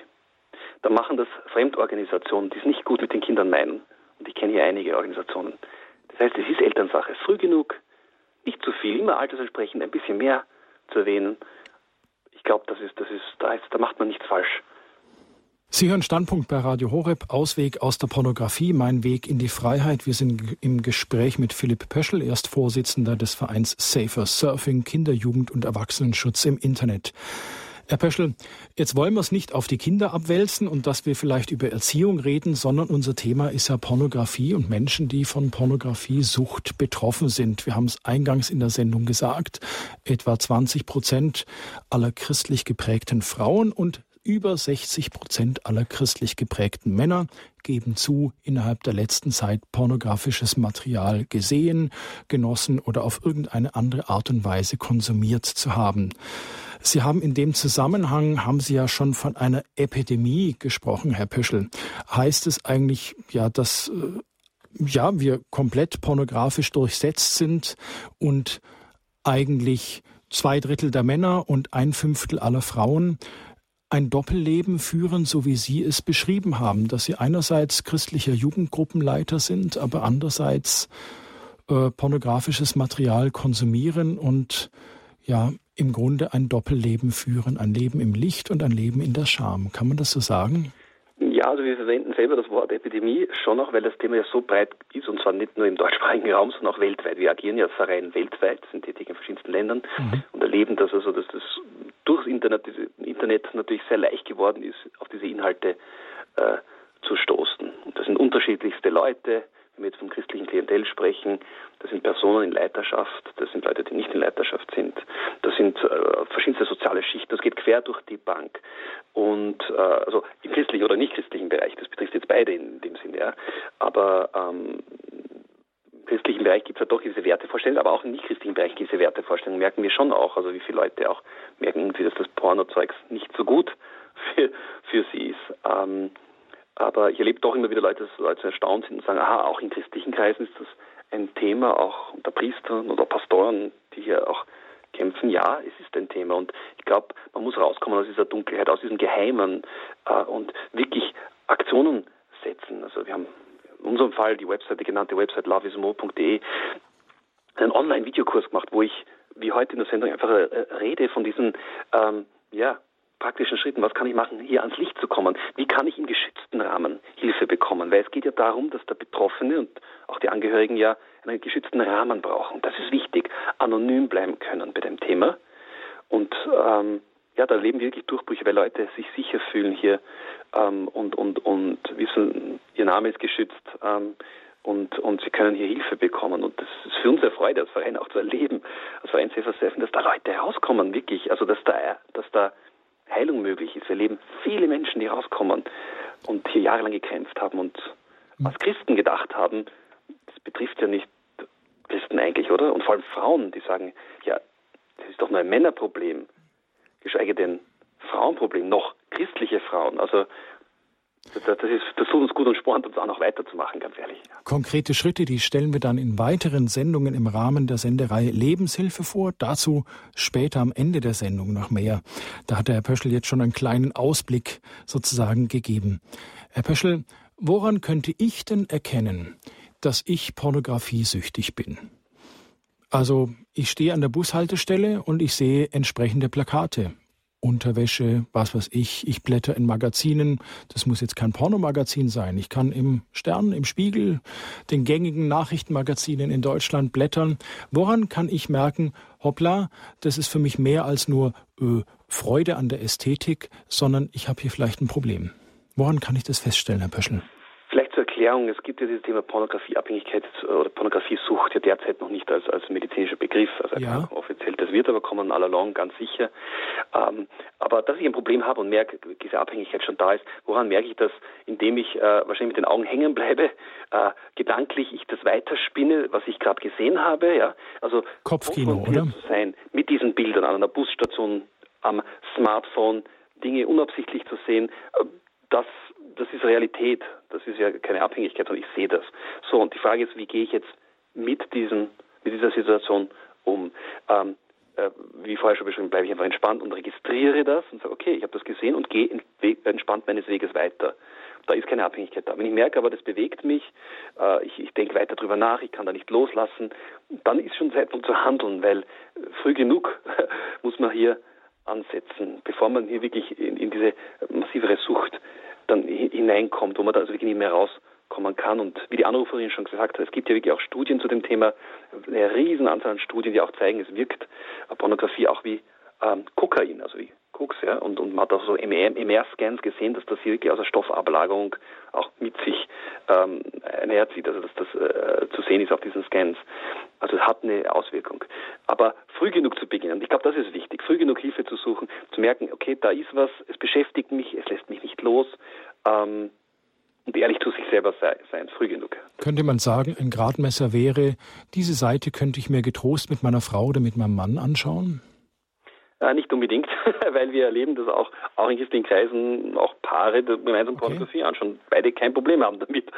Da machen das Fremdorganisationen, die es nicht gut mit den Kindern meinen. Und ich kenne hier einige Organisationen. Das heißt, es ist Elternsache. Früh genug, nicht zu viel, immer altersentsprechend, ein bisschen mehr zu erwähnen. Ich glaube, das ist, das ist, da, ist, da macht man nichts falsch. Sie hören Standpunkt bei Radio Horeb, Ausweg aus der Pornografie, mein Weg in die Freiheit. Wir sind im Gespräch mit Philipp Pöschel, er ist Vorsitzender des Vereins Safer Surfing, Kinder-, Jugend- und Erwachsenenschutz im Internet. Herr Pöschel, jetzt wollen wir es nicht auf die Kinder abwälzen und dass wir vielleicht über Erziehung reden, sondern unser Thema ist ja Pornografie und Menschen, die von Pornografiesucht betroffen sind. Wir haben es eingangs in der Sendung gesagt, etwa 20 Prozent aller christlich geprägten Frauen und über 60 Prozent aller christlich geprägten Männer geben zu, innerhalb der letzten Zeit pornografisches Material gesehen, genossen oder auf irgendeine andere Art und Weise konsumiert zu haben. Sie haben in dem Zusammenhang, haben Sie ja schon von einer Epidemie gesprochen, Herr Pöschel. Heißt es eigentlich, ja, dass, äh, ja, wir komplett pornografisch durchsetzt sind und eigentlich zwei Drittel der Männer und ein Fünftel aller Frauen ein Doppelleben führen, so wie Sie es beschrieben haben, dass Sie einerseits christlicher Jugendgruppenleiter sind, aber andererseits äh, pornografisches Material konsumieren und ja im Grunde ein Doppelleben führen, ein Leben im Licht und ein Leben in der Scham. Kann man das so sagen? Ja, also wir verwenden selber das Wort Epidemie schon auch, weil das Thema ja so breit ist und zwar nicht nur im deutschsprachigen Raum, sondern auch weltweit. Wir agieren ja rein weltweit, sind tätig in verschiedensten Ländern mhm. und erleben das also, dass das durchs Internet, Internet natürlich sehr leicht geworden ist, auf diese Inhalte äh, zu stoßen. Und das sind unterschiedlichste Leute, wenn wir jetzt vom christlichen Klientel sprechen, das sind Personen in Leiterschaft, das sind Leute, die nicht in Leiterschaft sind, das sind äh, verschiedenste soziale Schichten, das geht quer durch die Bank. Und äh, also im christlichen oder nicht christlichen Bereich, das betrifft jetzt beide in dem Sinne, ja. Aber ähm, im christlichen Bereich gibt es ja doch diese Wertevorstellungen, aber auch im nicht-christlichen Bereich diese Wertevorstellungen merken wir schon auch. Also wie viele Leute auch merken irgendwie, dass das Pornozeugs nicht so gut für, für sie ist. Ähm, Aber ich erlebe doch immer wieder Leute, dass Leute erstaunt sind und sagen, aha, auch in christlichen Kreisen ist das ein Thema, auch unter Priestern oder Pastoren, die hier auch kämpfen. Ja, es ist ein Thema und ich glaube, man muss rauskommen aus dieser Dunkelheit, aus diesem Geheimen äh, und wirklich Aktionen setzen. Also wir haben in unserem Fall die Website, die genannte Website loveismore.de, einen Online-Videokurs gemacht, wo ich, wie heute in der Sendung, einfach äh, rede von diesen ähm, ja, praktischen Schritten. Was kann ich machen, hier ans Licht zu kommen? Wie kann ich im geschützten Rahmen Hilfe bekommen? Weil es geht ja darum, dass der Betroffene und auch die Angehörigen ja einen geschützten Rahmen brauchen. Das ist wichtig. Anonym bleiben können bei dem Thema. Und ähm, ja, da leben wir wirklich Durchbrüche, weil Leute sich sicher fühlen hier ähm, und, und, und wissen, ihr Name ist geschützt ähm, und, und sie können hier Hilfe bekommen. Und das ist für uns eine Freude, als Verein auch zu erleben, als Verein CFSF, dass da Leute rauskommen, wirklich. Also, dass da, dass da Heilung möglich ist. Wir erleben viele Menschen, die rauskommen und hier jahrelang gekämpft haben und als Christen gedacht haben, das betrifft ja nicht Christen eigentlich, oder? Und vor allem Frauen, die sagen, ja, das ist doch nur ein Männerproblem, geschweige denn Frauenproblem, noch christliche Frauen. Also das, ist, das tut uns gut und spornt uns auch noch weiterzumachen, ganz ehrlich. Konkrete Schritte, die stellen wir dann in weiteren Sendungen im Rahmen der Sendereihe Lebenshilfe vor. Dazu später am Ende der Sendung noch mehr. Da hat der Herr Pöschel jetzt schon einen kleinen Ausblick sozusagen gegeben. Herr Pöschel, woran könnte ich denn erkennen, dass ich pornografiesüchtig bin? Also ich stehe an der Bushaltestelle und ich sehe entsprechende Plakate. Unterwäsche, was weiß ich, ich blätter in Magazinen. Das muss jetzt kein Pornomagazin sein. Ich kann im Stern, im Spiegel, den gängigen Nachrichtenmagazinen in Deutschland blättern. Woran kann ich merken, hoppla, das ist für mich mehr als nur äh, Freude an der Ästhetik, sondern ich habe hier vielleicht ein Problem. Woran kann ich das feststellen, Herr Pöschel? Erklärung, es gibt ja dieses Thema Pornografieabhängigkeit oder Pornografiesucht ja derzeit noch nicht als, als medizinischer Begriff, also ja. offiziell. Das wird aber kommen all along, ganz sicher. Ähm, aber dass ich ein Problem habe und merke, diese Abhängigkeit schon da ist, woran merke ich das? Indem ich äh, wahrscheinlich mit den Augen hängen bleibe, äh, gedanklich ich das weiterspinne, was ich gerade gesehen habe, ja. Also Kopfkino, oder? Zu sein mit diesen Bildern an einer Busstation, am Smartphone, Dinge unabsichtlich zu sehen, äh, das das ist Realität. Das ist ja keine Abhängigkeit, sondern ich sehe das. So, und die Frage ist, wie gehe ich jetzt mit, diesen, mit dieser Situation um? Ähm, äh, wie vorher schon beschrieben, bleibe ich einfach entspannt und registriere das und sage, okay, ich habe das gesehen und gehe entspannt meines Weges weiter. Da ist keine Abhängigkeit da. Wenn ich merke aber, das bewegt mich, äh, ich, ich denke weiter drüber nach, ich kann da nicht loslassen, dann ist schon Zeitpunkt zu handeln, weil früh genug muss man hier ansetzen, bevor man hier wirklich in, in diese massivere Sucht dann hineinkommt, wo man da also wirklich nicht mehr rauskommen kann. Und wie die Anruferin schon gesagt hat, es gibt ja wirklich auch Studien zu dem Thema, eine riesen Anzahl an Studien, die auch zeigen, es wirkt Pornografie auch wie ähm, Kokain, also wie Koks, ja, und, und man hat auch so MR-Scans gesehen, dass das hier wirklich aus der Stoffablagerung auch mit sich ähm, einherzieht, also dass das äh, zu sehen ist auf diesen Scans. Also es hat eine Auswirkung. Aber früh genug zu beginnen, ich glaube, das ist wichtig, früh genug Hilfe zu suchen, zu merken, okay, da ist was, es beschäftigt mich, es lässt mich nicht los. Ähm, und ehrlich zu sich selber sein, früh genug. Könnte man sagen, ein Gradmesser wäre, diese Seite könnte ich mir getrost mit meiner Frau oder mit meinem Mann anschauen? Äh, nicht unbedingt, weil wir erleben, dass auch, auch in christlichen Kreisen auch Paare gemeinsam okay. Pornografie anschauen, beide kein Problem haben damit.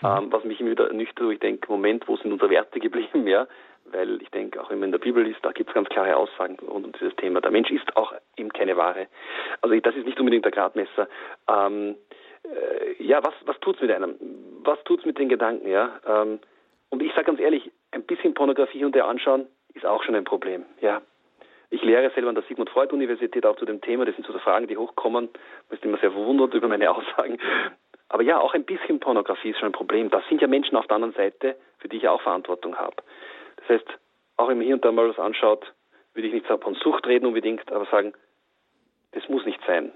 Mhm. Ähm, was mich immer wieder nüchtert, ich denke, Moment, wo sind unsere Werte geblieben, ja? Weil ich denke, auch wenn man in der Bibel ist, da gibt es ganz klare Aussagen rund um dieses Thema. Der Mensch ist auch eben keine Ware. Also das ist nicht unbedingt der Gradmesser. Ähm, äh, ja, was, was tut's mit einem? Was tut's mit den Gedanken, ja? Ähm, und ich sage ganz ehrlich, ein bisschen Pornografie und der anschauen ist auch schon ein Problem, ja. Ich lehre selber an der Sigmund Freud Universität auch zu dem Thema. Das sind so Fragen, die hochkommen. Man ist immer sehr verwundert über meine Aussagen. Aber ja, auch ein bisschen Pornografie ist schon ein Problem. Das sind ja Menschen auf der anderen Seite, für die ich auch Verantwortung habe. Das heißt, auch wenn man hier und da mal was anschaut, würde ich nicht von Sucht reden unbedingt, aber sagen, das muss nicht sein.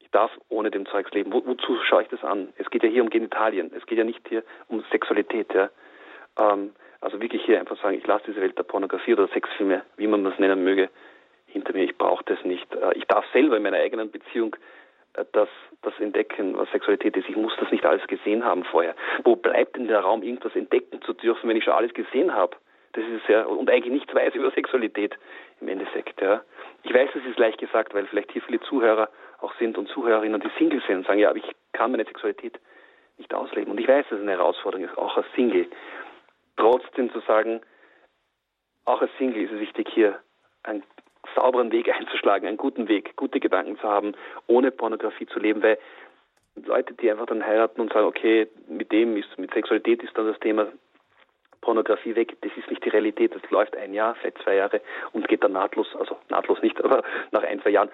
Ich darf ohne dem Zeugs leben. Wo, wozu schaue ich das an? Es geht ja hier um Genitalien. Es geht ja nicht hier um Sexualität. Ja. Ähm, also wirklich hier einfach sagen, ich lasse diese Welt der Pornografie oder Sexfilme, wie man das nennen möge, hinter mir. Ich brauche das nicht. Äh, ich darf selber in meiner eigenen Beziehung äh, das, das entdecken, was Sexualität ist. Ich muss das nicht alles gesehen haben vorher. Wo bleibt denn der Raum, irgendwas entdecken zu dürfen, wenn ich schon alles gesehen habe? Das ist ja, und eigentlich nichts weiß über Sexualität im Endeffekt, ja. Ich weiß, das ist leicht gesagt, weil vielleicht hier viele Zuhörer auch sind und Zuhörerinnen, die Single sind und sagen, ja, aber ich kann meine Sexualität nicht ausleben. Und ich weiß, dass es eine Herausforderung ist, auch als Single. Trotzdem zu sagen, auch als Single ist es wichtig, hier einen sauberen Weg einzuschlagen, einen guten Weg, gute Gedanken zu haben, ohne Pornografie zu leben, weil Leute, die einfach dann heiraten und sagen, okay, mit dem ist, mit Sexualität ist dann das Thema Pornografie weg, das ist nicht die Realität, das läuft ein Jahr, vielleicht zwei Jahre und geht dann nahtlos, also nahtlos nicht, aber nach ein, zwei Jahren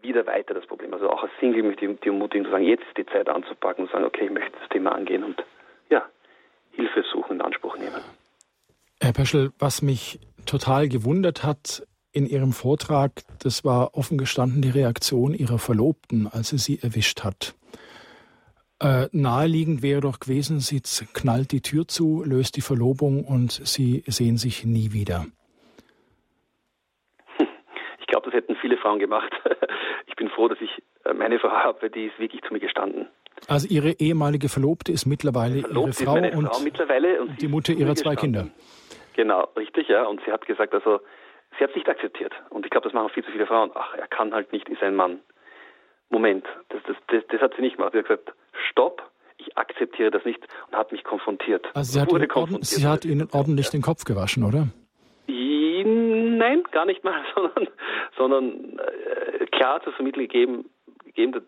wieder weiter das Problem. Also auch als Single möchte ich die ermutigen zu sagen, jetzt ist die Zeit anzupacken und sagen, okay, ich möchte das Thema angehen und ja, Hilfe suchen, in Anspruch nehmen. Herr Peschel, was mich total gewundert hat in Ihrem Vortrag, das war offen gestanden die Reaktion Ihrer Verlobten, als sie sie erwischt hat. Äh, naheliegend wäre doch gewesen, sie knallt die Tür zu, löst die Verlobung und sie sehen sich nie wieder. Ich glaube, das hätten viele Frauen gemacht. Ich bin froh, dass ich äh, meine Frau habe, die ist wirklich zu mir gestanden. Also Ihre ehemalige Verlobte ist mittlerweile Ihre Frau, und, Frau mittlerweile und die Mutter ihrer zwei Kinder. Genau, richtig, ja. Und sie hat gesagt, also sie hat es nicht akzeptiert. Und ich glaube, das machen viel zu viele Frauen. Ach, er kann halt nicht, ist ein Mann. Moment, das, das, das, das hat sie nicht gemacht. Sie hat gesagt, stopp, ich akzeptiere das nicht und hat mich konfrontiert. Also sie hat, ihn, konfrontiert. Sie hat Ihnen ordentlich ja. den Kopf gewaschen, oder? Nein, gar nicht mal, sondern, sondern äh, klar zu vermitteln gegeben, gegeben,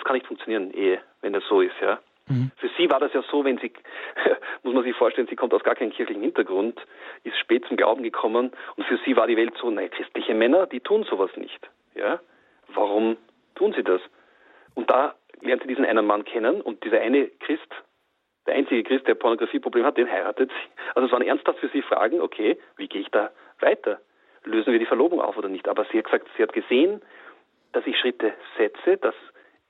das kann nicht funktionieren, Ehe, wenn das so ist, ja. Mhm. Für sie war das ja so, wenn sie, muss man sich vorstellen, sie kommt aus gar keinem kirchlichen Hintergrund, ist spät zum Glauben gekommen und für sie war die Welt so, nein, christliche Männer, die tun sowas nicht, ja. Warum tun sie das? Und da lernt sie diesen einen Mann kennen und dieser eine Christ, der einzige Christ, der Pornografieproblem hat, den heiratet sie. Also es waren ernsthaft für sie Fragen, okay, wie gehe ich da weiter? Lösen wir die Verlobung auf oder nicht? Aber sie hat gesagt, sie hat gesehen, dass ich Schritte setze, dass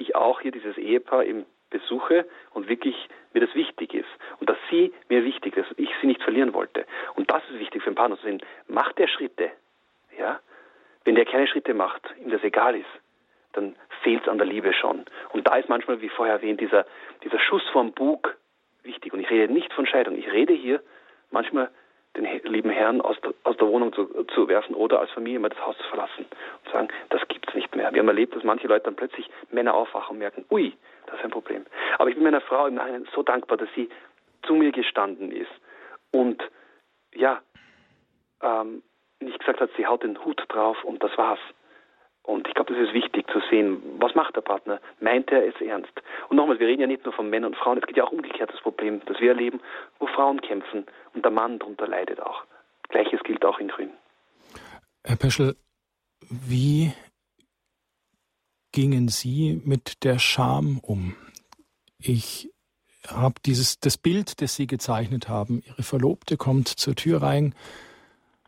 ich auch hier dieses Ehepaar im besuche und wirklich mir das wichtig ist und dass sie mir wichtig ist, ich sie nicht verlieren wollte. Und das ist wichtig für einen Partner zu sehen. Macht der Schritte, ja? Wenn der keine Schritte macht, ihm das egal ist, dann fehlt es an der Liebe schon. Und da ist manchmal, wie vorher erwähnt, dieser, dieser Schuss vom Bug wichtig. Und ich rede nicht von Scheidung. Ich rede hier manchmal den lieben Herrn aus der, aus der Wohnung zu, zu werfen oder als Familie mal das Haus zu verlassen und sagen, das gibt's nicht mehr. Wir haben erlebt, dass manche Leute dann plötzlich Männer aufwachen und merken, ui, das ist ein Problem. Aber ich bin meiner Frau im Nachhinein so dankbar, dass sie zu mir gestanden ist und ja, ähm, nicht gesagt hat, sie haut den Hut drauf und das war's. Und ich glaube, das ist wichtig zu sehen, was macht der Partner? Meint er es ernst? Und nochmal, wir reden ja nicht nur von Männern und Frauen, es gibt ja auch umgekehrt das Problem, das wir erleben, wo Frauen kämpfen und der Mann darunter leidet auch. Gleiches gilt auch in Grün. Herr Peschel, wie gingen Sie mit der Scham um? Ich habe dieses das Bild, das Sie gezeichnet haben. Ihre Verlobte kommt zur Tür rein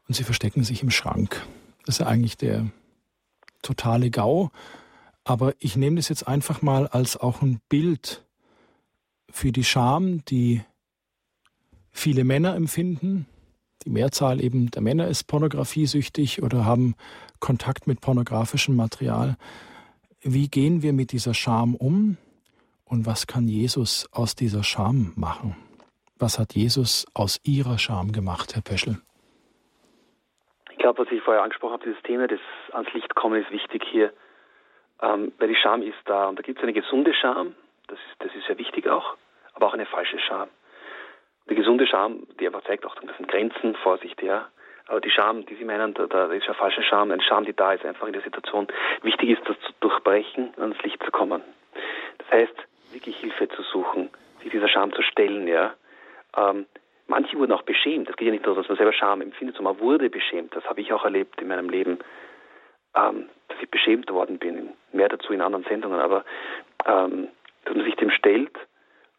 und Sie verstecken sich im Schrank. Das ist eigentlich der totale GAU. Aber ich nehme das jetzt einfach mal als auch ein Bild für die Scham, die viele Männer empfinden. Die Mehrzahl eben der Männer ist pornografiesüchtig oder haben Kontakt mit pornografischem Material. Wie gehen wir mit dieser Scham um und was kann Jesus aus dieser Scham machen? Was hat Jesus aus ihrer Scham gemacht, Herr Peschel? glaube, was ich vorher angesprochen habe, dieses Thema des ans Licht kommen ist wichtig hier, ähm, weil die Scham ist da und da gibt es eine gesunde Scham, das ist, das ist sehr wichtig auch, aber auch eine falsche Scham. Die gesunde Scham, die einfach zeigt auch, das sind Grenzen, Vorsicht, ja. Aber die Scham, die Sie meinen, da, da ist ja falsche Scham, eine Scham, die da ist, einfach in der Situation. Wichtig ist, das zu durchbrechen, ans Licht zu kommen. Das heißt, wirklich Hilfe zu suchen, sich dieser Scham zu stellen, ja. Ähm, Manche wurden auch beschämt. Es geht ja nicht darum, dass man selber Scham empfindet, sondern man wurde beschämt. Das habe ich auch erlebt in meinem Leben, ähm, dass ich beschämt worden bin. Mehr dazu in anderen Sendungen. Aber ähm, dass man sich dem stellt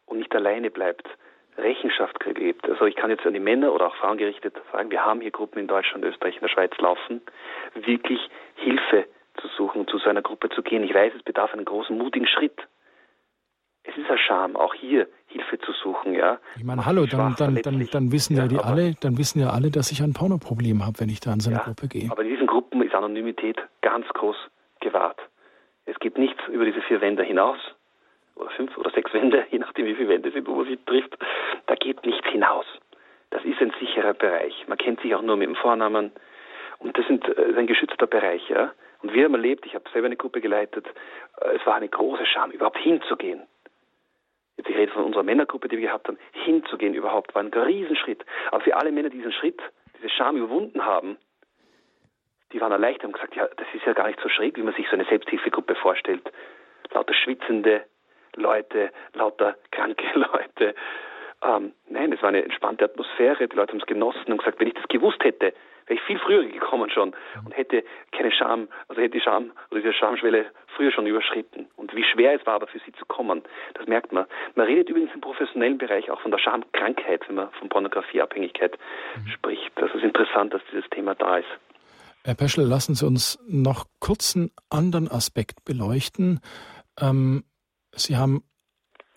und nicht alleine bleibt, Rechenschaft gibt. Also ich kann jetzt an die Männer oder auch Frauen gerichtet sagen, wir haben hier Gruppen in Deutschland, Österreich, in der Schweiz laufen, wirklich Hilfe zu suchen, zu so einer Gruppe zu gehen. Ich weiß, es bedarf einen großen, mutigen Schritt es ist ein Scham, auch hier Hilfe zu suchen, ja. Ich meine, hallo, dann, dann, dann, dann wissen ja, die alle, dann wissen ja alle, dass ich ein Pornoproblem habe, wenn ich da in so eine ja, Gruppe gehe. Aber in diesen Gruppen ist Anonymität ganz groß gewahrt. Es gibt nichts über diese vier Wände hinaus, oder fünf oder sechs Wände, je nachdem wie viele Wände sind, wo man sich trifft. Da geht nichts hinaus. Das ist ein sicherer Bereich. Man kennt sich auch nur mit dem Vornamen. Und das, sind, das äh, ist ein geschützter Bereich, ja. Und wir haben erlebt, ich habe selber eine Gruppe geleitet, äh, es war eine große Scham, überhaupt hinzugehen. Jetzt ich rede von unserer Männergruppe, die wir gehabt haben, hinzugehen überhaupt, war ein Riesenschritt. Aber für alle Männer, die diesen Schritt, diese Scham überwunden haben, die waren erleichtert und gesagt, ja, das ist ja gar nicht so schräg, wie man sich so eine Selbsthilfegruppe vorstellt. Lauter schwitzende Leute, lauter kranke Leute. Ähm, nein, es war eine entspannte Atmosphäre, die Leute haben es genossen und gesagt, wenn ich das gewusst hätte, wäre ich viel früher gekommen schon und hätte keine Scham, also hätte die Scham oder diese Schamschwelle früher schon überschritten. Und wie schwer es war aber für sie zu kommen, das merkt man. Man redet übrigens im professionellen Bereich auch von der Schamkrankheit, wenn man von Pornografieabhängigkeit mhm. spricht. Das ist interessant, dass dieses Thema da ist. Herr Peschel, lassen Sie uns noch kurz einen anderen Aspekt beleuchten. Ähm, Sie haben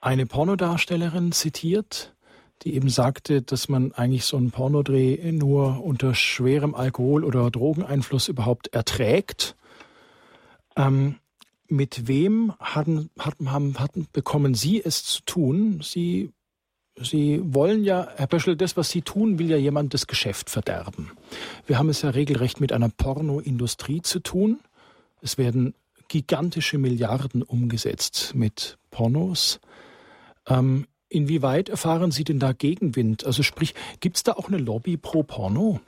eine Pornodarstellerin zitiert, die eben sagte, dass man eigentlich so einen Pornodreh nur unter schwerem Alkohol- oder Drogeneinfluss überhaupt erträgt. Ähm, mit wem hatten, hatten, haben, hatten, bekommen Sie es zu tun? Sie, Sie wollen ja, Herr Böschel, das, was Sie tun, will ja jemand das Geschäft verderben. Wir haben es ja regelrecht mit einer Pornoindustrie zu tun. Es werden gigantische Milliarden umgesetzt mit Pornos. Ähm, Inwieweit erfahren Sie denn da Gegenwind? Also sprich, gibt es da auch eine Lobby pro Porno?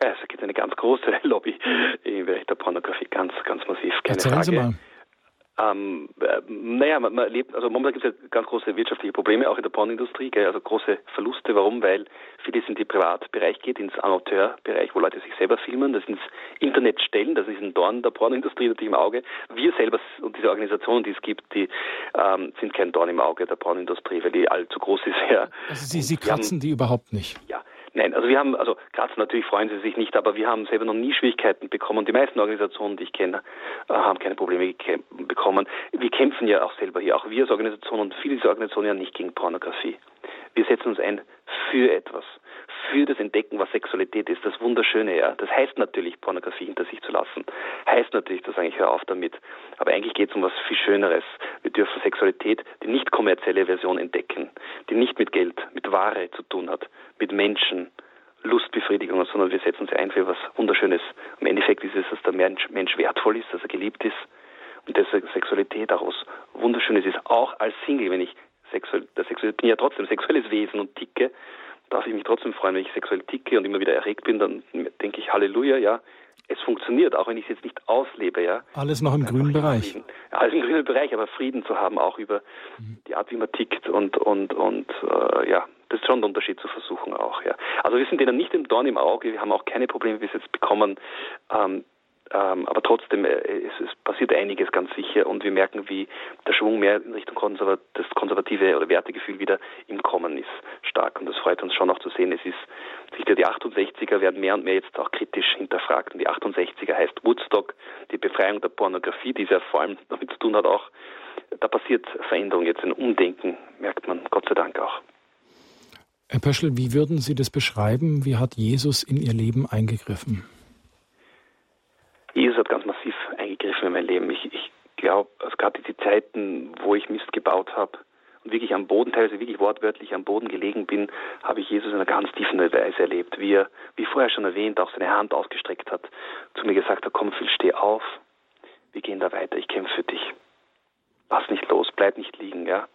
Es gibt eine ganz große Lobby im Bereich der Pornografie, ganz, ganz massiv. Keine Erzählen Frage. Sie mal. Ähm, äh, naja, man, man erlebt, also momentan gibt es ja ganz große wirtschaftliche Probleme, auch in der Pornindustrie, gell, also große Verluste. Warum? Weil vieles in den Privatbereich geht, ins Amateurbereich, wo Leute sich selber filmen, das ins Internet stellen, das ist ein Dorn der Pornindustrie natürlich im Auge. Wir selber und diese Organisationen, die es gibt, die ähm, sind kein Dorn im Auge der Pornindustrie, weil die allzu groß ist. Ja. Also Sie, Sie kratzen haben, die überhaupt nicht? Ja, Nein, also wir haben, also Graz natürlich freuen sie sich nicht, aber wir haben selber noch nie Schwierigkeiten bekommen. Die meisten Organisationen, die ich kenne, äh, haben keine Probleme bekommen. Wir kämpfen ja auch selber hier, auch wir als Organisation und viele dieser Organisationen ja nicht gegen Pornografie. Wir setzen uns ein für etwas, für das Entdecken, was Sexualität ist, das Wunderschöne, ja. Das heißt natürlich, Pornografie hinter sich zu lassen. Heißt natürlich, dass eigentlich hör auf damit. Aber eigentlich geht es um was viel Schöneres. Wir dürfen Sexualität, die nicht kommerzielle Version entdecken, die nicht mit Geld, mit Ware zu tun hat, mit Menschen, Lustbefriedigung, sondern wir setzen uns ein für was Wunderschönes. Im Endeffekt ist es, dass der Mensch, Mensch wertvoll ist, dass er geliebt ist und dass Sexualität daraus Wunderschönes ist, auch als Single, wenn ich sexuell, der sexuell, bin ja trotzdem sexuelles Wesen und ticke, darf ich mich trotzdem freuen, wenn ich sexuell ticke und immer wieder erregt bin, dann denke ich Halleluja, ja, es funktioniert, auch wenn ich es jetzt nicht auslebe, ja. Alles noch im grünen Bereich. Ja, alles im grünen Bereich, aber Frieden zu haben, auch über mhm. die Art, wie man tickt und und und äh, ja, das ist schon der Unterschied zu versuchen auch, ja. Also wir sind denen nicht im Dorn im Auge, wir haben auch keine Probleme bis jetzt bekommen, ähm, aber trotzdem, äh, es, es, passiert einiges ganz sicher und wir merken, wie der Schwung mehr in Richtung konservat das konservative oder Wertegefühl wieder im Kommen ist, stark. Und das freut uns schon auch zu sehen. Es ist sicher, die 68er werden mehr und mehr jetzt auch kritisch hinterfragt. Und die 68er heißt Woodstock, die Befreiung der Pornografie, die ja vor allem damit zu tun hat auch, da passiert Veränderung jetzt, ein Umdenken, merkt man Gott sei Dank auch. Herr Pöschel, wie würden Sie das beschreiben? Wie hat Jesus in Ihr Leben eingegriffen? Jesus hat ganz massiv eingegriffen in mein Leben. Ich, ich glaube, also gerade die Zeiten, wo ich Mist gebaut habe und wirklich am Boden, teilweise wirklich wortwörtlich am Boden gelegen bin, habe ich Jesus in einer ganz tiefen Weise erlebt, wie er, wie vorher schon erwähnt, auch seine Hand ausgestreckt hat, zu mir gesagt hat, komm Phil, steh auf, wir gehen da weiter, ich kämpfe für dich. Lass nicht los, bleib nicht liegen, ja.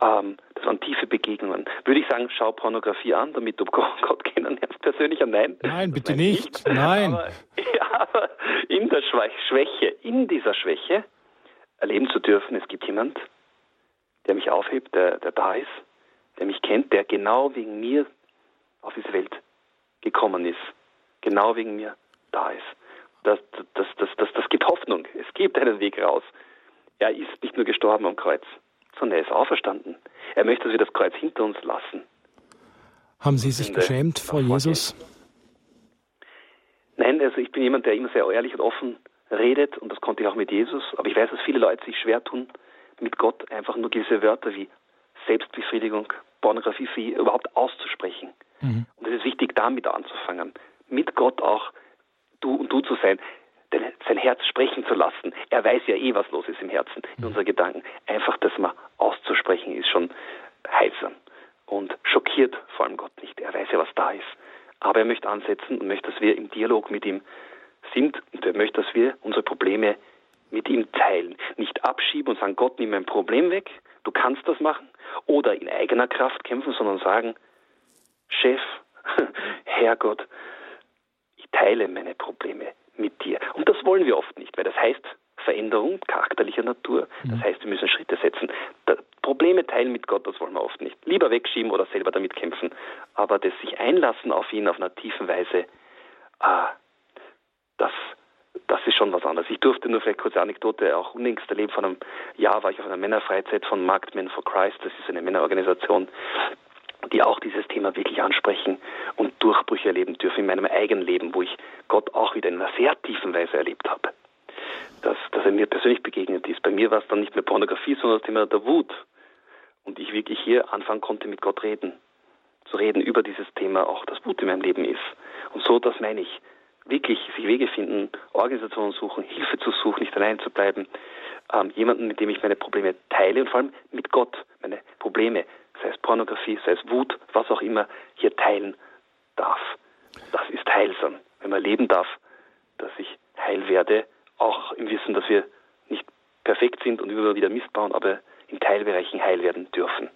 Ähm, das waren tiefe Begegnungen. Würde ich sagen, schau Pornografie an, damit du Gott kennenlernst. Persönlicher Nein. Nein, bitte nicht. nicht. Nein. Aber, ja, aber in der Schwäche, in dieser Schwäche erleben zu dürfen, es gibt jemand, der mich aufhebt, der, der da ist, der mich kennt, der genau wegen mir auf diese Welt gekommen ist. Genau wegen mir da ist. Das, das, das, das, das gibt Hoffnung. Es gibt einen Weg raus. Er ist nicht nur gestorben am Kreuz, sondern er ist auferstanden. Er möchte, dass wir das Kreuz hinter uns lassen. Haben Sie sich geschämt vor Jesus? Nein, also ich bin jemand, der immer sehr ehrlich und offen redet und das konnte ich auch mit Jesus. Aber ich weiß, dass viele Leute sich schwer tun, mit Gott einfach nur gewisse Wörter wie Selbstbefriedigung, Pornografie überhaupt auszusprechen. Mhm. Und es ist wichtig, damit anzufangen. Mit Gott auch du und du zu sein sein Herz sprechen zu lassen. Er weiß ja eh, was los ist im Herzen, in unseren Gedanken. Einfach das mal auszusprechen ist schon heilsam und schockiert vor allem Gott nicht. Er weiß ja, was da ist. Aber er möchte ansetzen und möchte, dass wir im Dialog mit ihm sind und er möchte, dass wir unsere Probleme mit ihm teilen. Nicht abschieben und sagen, Gott, nimm mein Problem weg, du kannst das machen. Oder in eigener Kraft kämpfen, sondern sagen, Chef, Herrgott, ich teile meine Probleme mit dir. Und das wollen wir oft nicht, weil das heißt Veränderung charakterlicher Natur. Das mhm. heißt, wir müssen Schritte setzen. Da, Probleme teilen mit Gott, das wollen wir oft nicht. Lieber wegschieben oder selber damit kämpfen. Aber das sich einlassen auf ihn auf einer tiefen Weise, ah, das, das ist schon was anderes. Ich durfte nur vielleicht kurze Anekdote auch unlängst erleben. Vor einem Jahr war ich auf einer Männerfreizeit von Marked Men for Christ. Das ist eine Männerorganisation, die auch dieses Thema wirklich ansprechen und Durchbrüche erleben dürfen in meinem eigenen Leben, wo ich Gott auch wieder in einer sehr tiefen Weise erlebt habe. Dass, dass er mir persönlich begegnet ist. Bei mir war es dann nicht mehr Pornografie, sondern das Thema der Wut. Und ich wirklich hier anfangen konnte, mit Gott reden. Zu reden über dieses Thema, auch das Wut in meinem Leben ist. Und so, das meine ich. Wirklich sich Wege finden, Organisationen suchen, Hilfe zu suchen, nicht allein zu bleiben. Ähm, jemanden, mit dem ich meine Probleme teile und vor allem mit Gott meine Probleme sei es Pornografie, sei es Wut, was auch immer, hier teilen darf. Das ist heilsam, wenn man leben darf, dass ich heil werde, auch im Wissen, dass wir nicht perfekt sind und immer wieder Mist bauen, aber in Teilbereichen heil werden dürfen.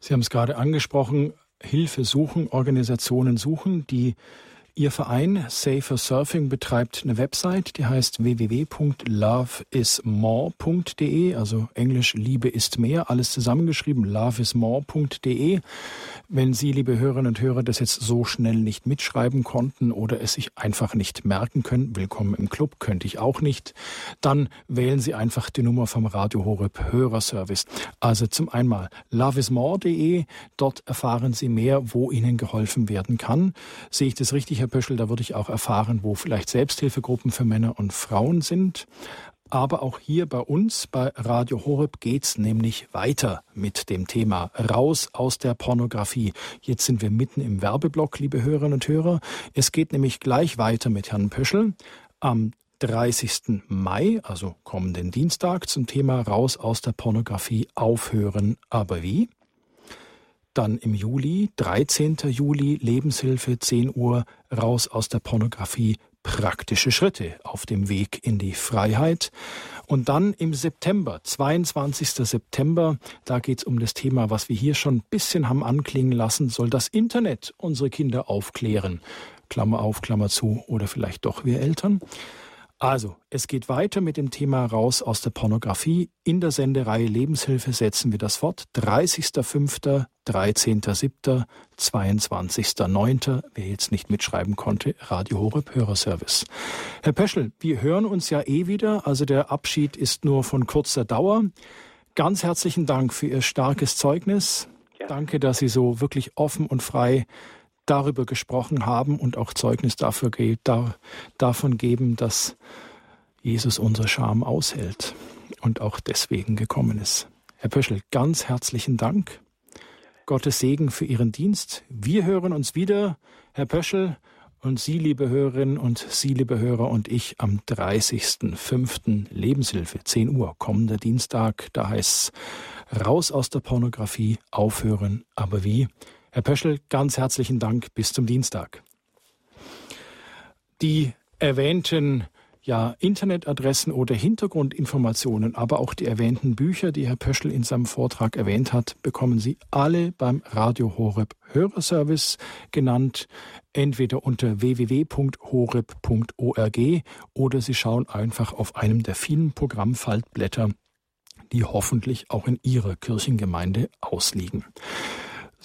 Sie haben es gerade angesprochen, Hilfe suchen, Organisationen suchen, die Ihr Verein Safer Surfing betreibt eine Website, die heißt www.loveismore.de, also Englisch Liebe ist mehr, alles zusammengeschrieben, loveismore.de. Wenn Sie, liebe Hörerinnen und Hörer, das jetzt so schnell nicht mitschreiben konnten oder es sich einfach nicht merken können, willkommen im Club, könnte ich auch nicht, dann wählen Sie einfach die Nummer vom Radio Horeb Hörerservice. Also zum einmal loveismore.de, dort erfahren Sie mehr, wo Ihnen geholfen werden kann. Sehe ich das richtig, Herr Pöschel, da würde ich auch erfahren, wo vielleicht Selbsthilfegruppen für Männer und Frauen sind. Aber auch hier bei uns, bei Radio Horeb, geht's nämlich weiter mit dem Thema Raus aus der Pornografie. Jetzt sind wir mitten im Werbeblock, liebe Hörerinnen und Hörer. Es geht nämlich gleich weiter mit Herrn Pöschel am 30. Mai, also kommenden Dienstag, zum Thema Raus aus der Pornografie aufhören. Aber wie? Dann im Juli, 13. Juli, Lebenshilfe, 10 Uhr, raus aus der Pornografie, praktische Schritte auf dem Weg in die Freiheit. Und dann im September, 22. September, da geht es um das Thema, was wir hier schon ein bisschen haben anklingen lassen, soll das Internet unsere Kinder aufklären. Klammer auf, Klammer zu, oder vielleicht doch wir Eltern. Also, es geht weiter mit dem Thema raus aus der Pornografie. In der Sendereihe Lebenshilfe setzen wir das fort. 30.05., 13.07., 22.09., wer jetzt nicht mitschreiben konnte, Radio Horeb Hörerservice. Herr Peschel, wir hören uns ja eh wieder, also der Abschied ist nur von kurzer Dauer. Ganz herzlichen Dank für Ihr starkes Zeugnis. Ja. Danke, dass Sie so wirklich offen und frei darüber gesprochen haben und auch Zeugnis dafür da, davon geben, dass Jesus unsere Scham aushält und auch deswegen gekommen ist. Herr Pöschel, ganz herzlichen Dank. Gottes Segen für Ihren Dienst. Wir hören uns wieder, Herr Pöschel, und Sie, liebe Hörerinnen und Sie, liebe Hörer, und ich am 30.05. Lebenshilfe, 10 Uhr, kommender Dienstag. Da heißt es raus aus der Pornografie, aufhören, aber wie? Herr Pöschel, ganz herzlichen Dank. Bis zum Dienstag. Die erwähnten ja, Internetadressen oder Hintergrundinformationen, aber auch die erwähnten Bücher, die Herr Pöschel in seinem Vortrag erwähnt hat, bekommen Sie alle beim Radio Horeb Hörerservice genannt, entweder unter www.horeb.org oder Sie schauen einfach auf einem der vielen Programmfaltblätter, die hoffentlich auch in Ihrer Kirchengemeinde ausliegen.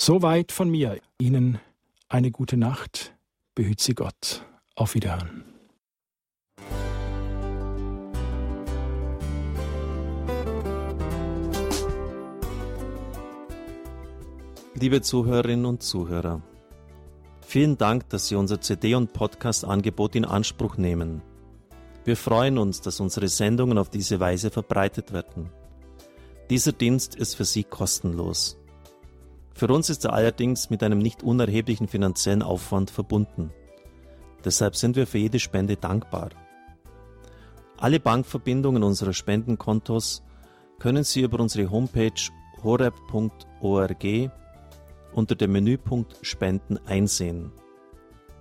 Soweit von mir. Ihnen eine gute Nacht. Behüt Sie Gott. Auf Wiederhören. Liebe Zuhörerinnen und Zuhörer, vielen Dank, dass Sie unser CD- und Podcast-Angebot in Anspruch nehmen. Wir freuen uns, dass unsere Sendungen auf diese Weise verbreitet werden. Dieser Dienst ist für Sie kostenlos. Für uns ist er allerdings mit einem nicht unerheblichen finanziellen Aufwand verbunden. Deshalb sind wir für jede Spende dankbar. Alle Bankverbindungen unserer Spendenkontos können Sie über unsere Homepage horeb.org unter dem Menüpunkt Spenden einsehen.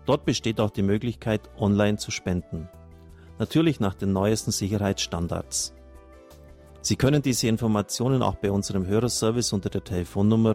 Dort besteht auch die Möglichkeit, online zu spenden. Natürlich nach den neuesten Sicherheitsstandards. Sie können diese Informationen auch bei unserem Hörerservice unter der Telefonnummer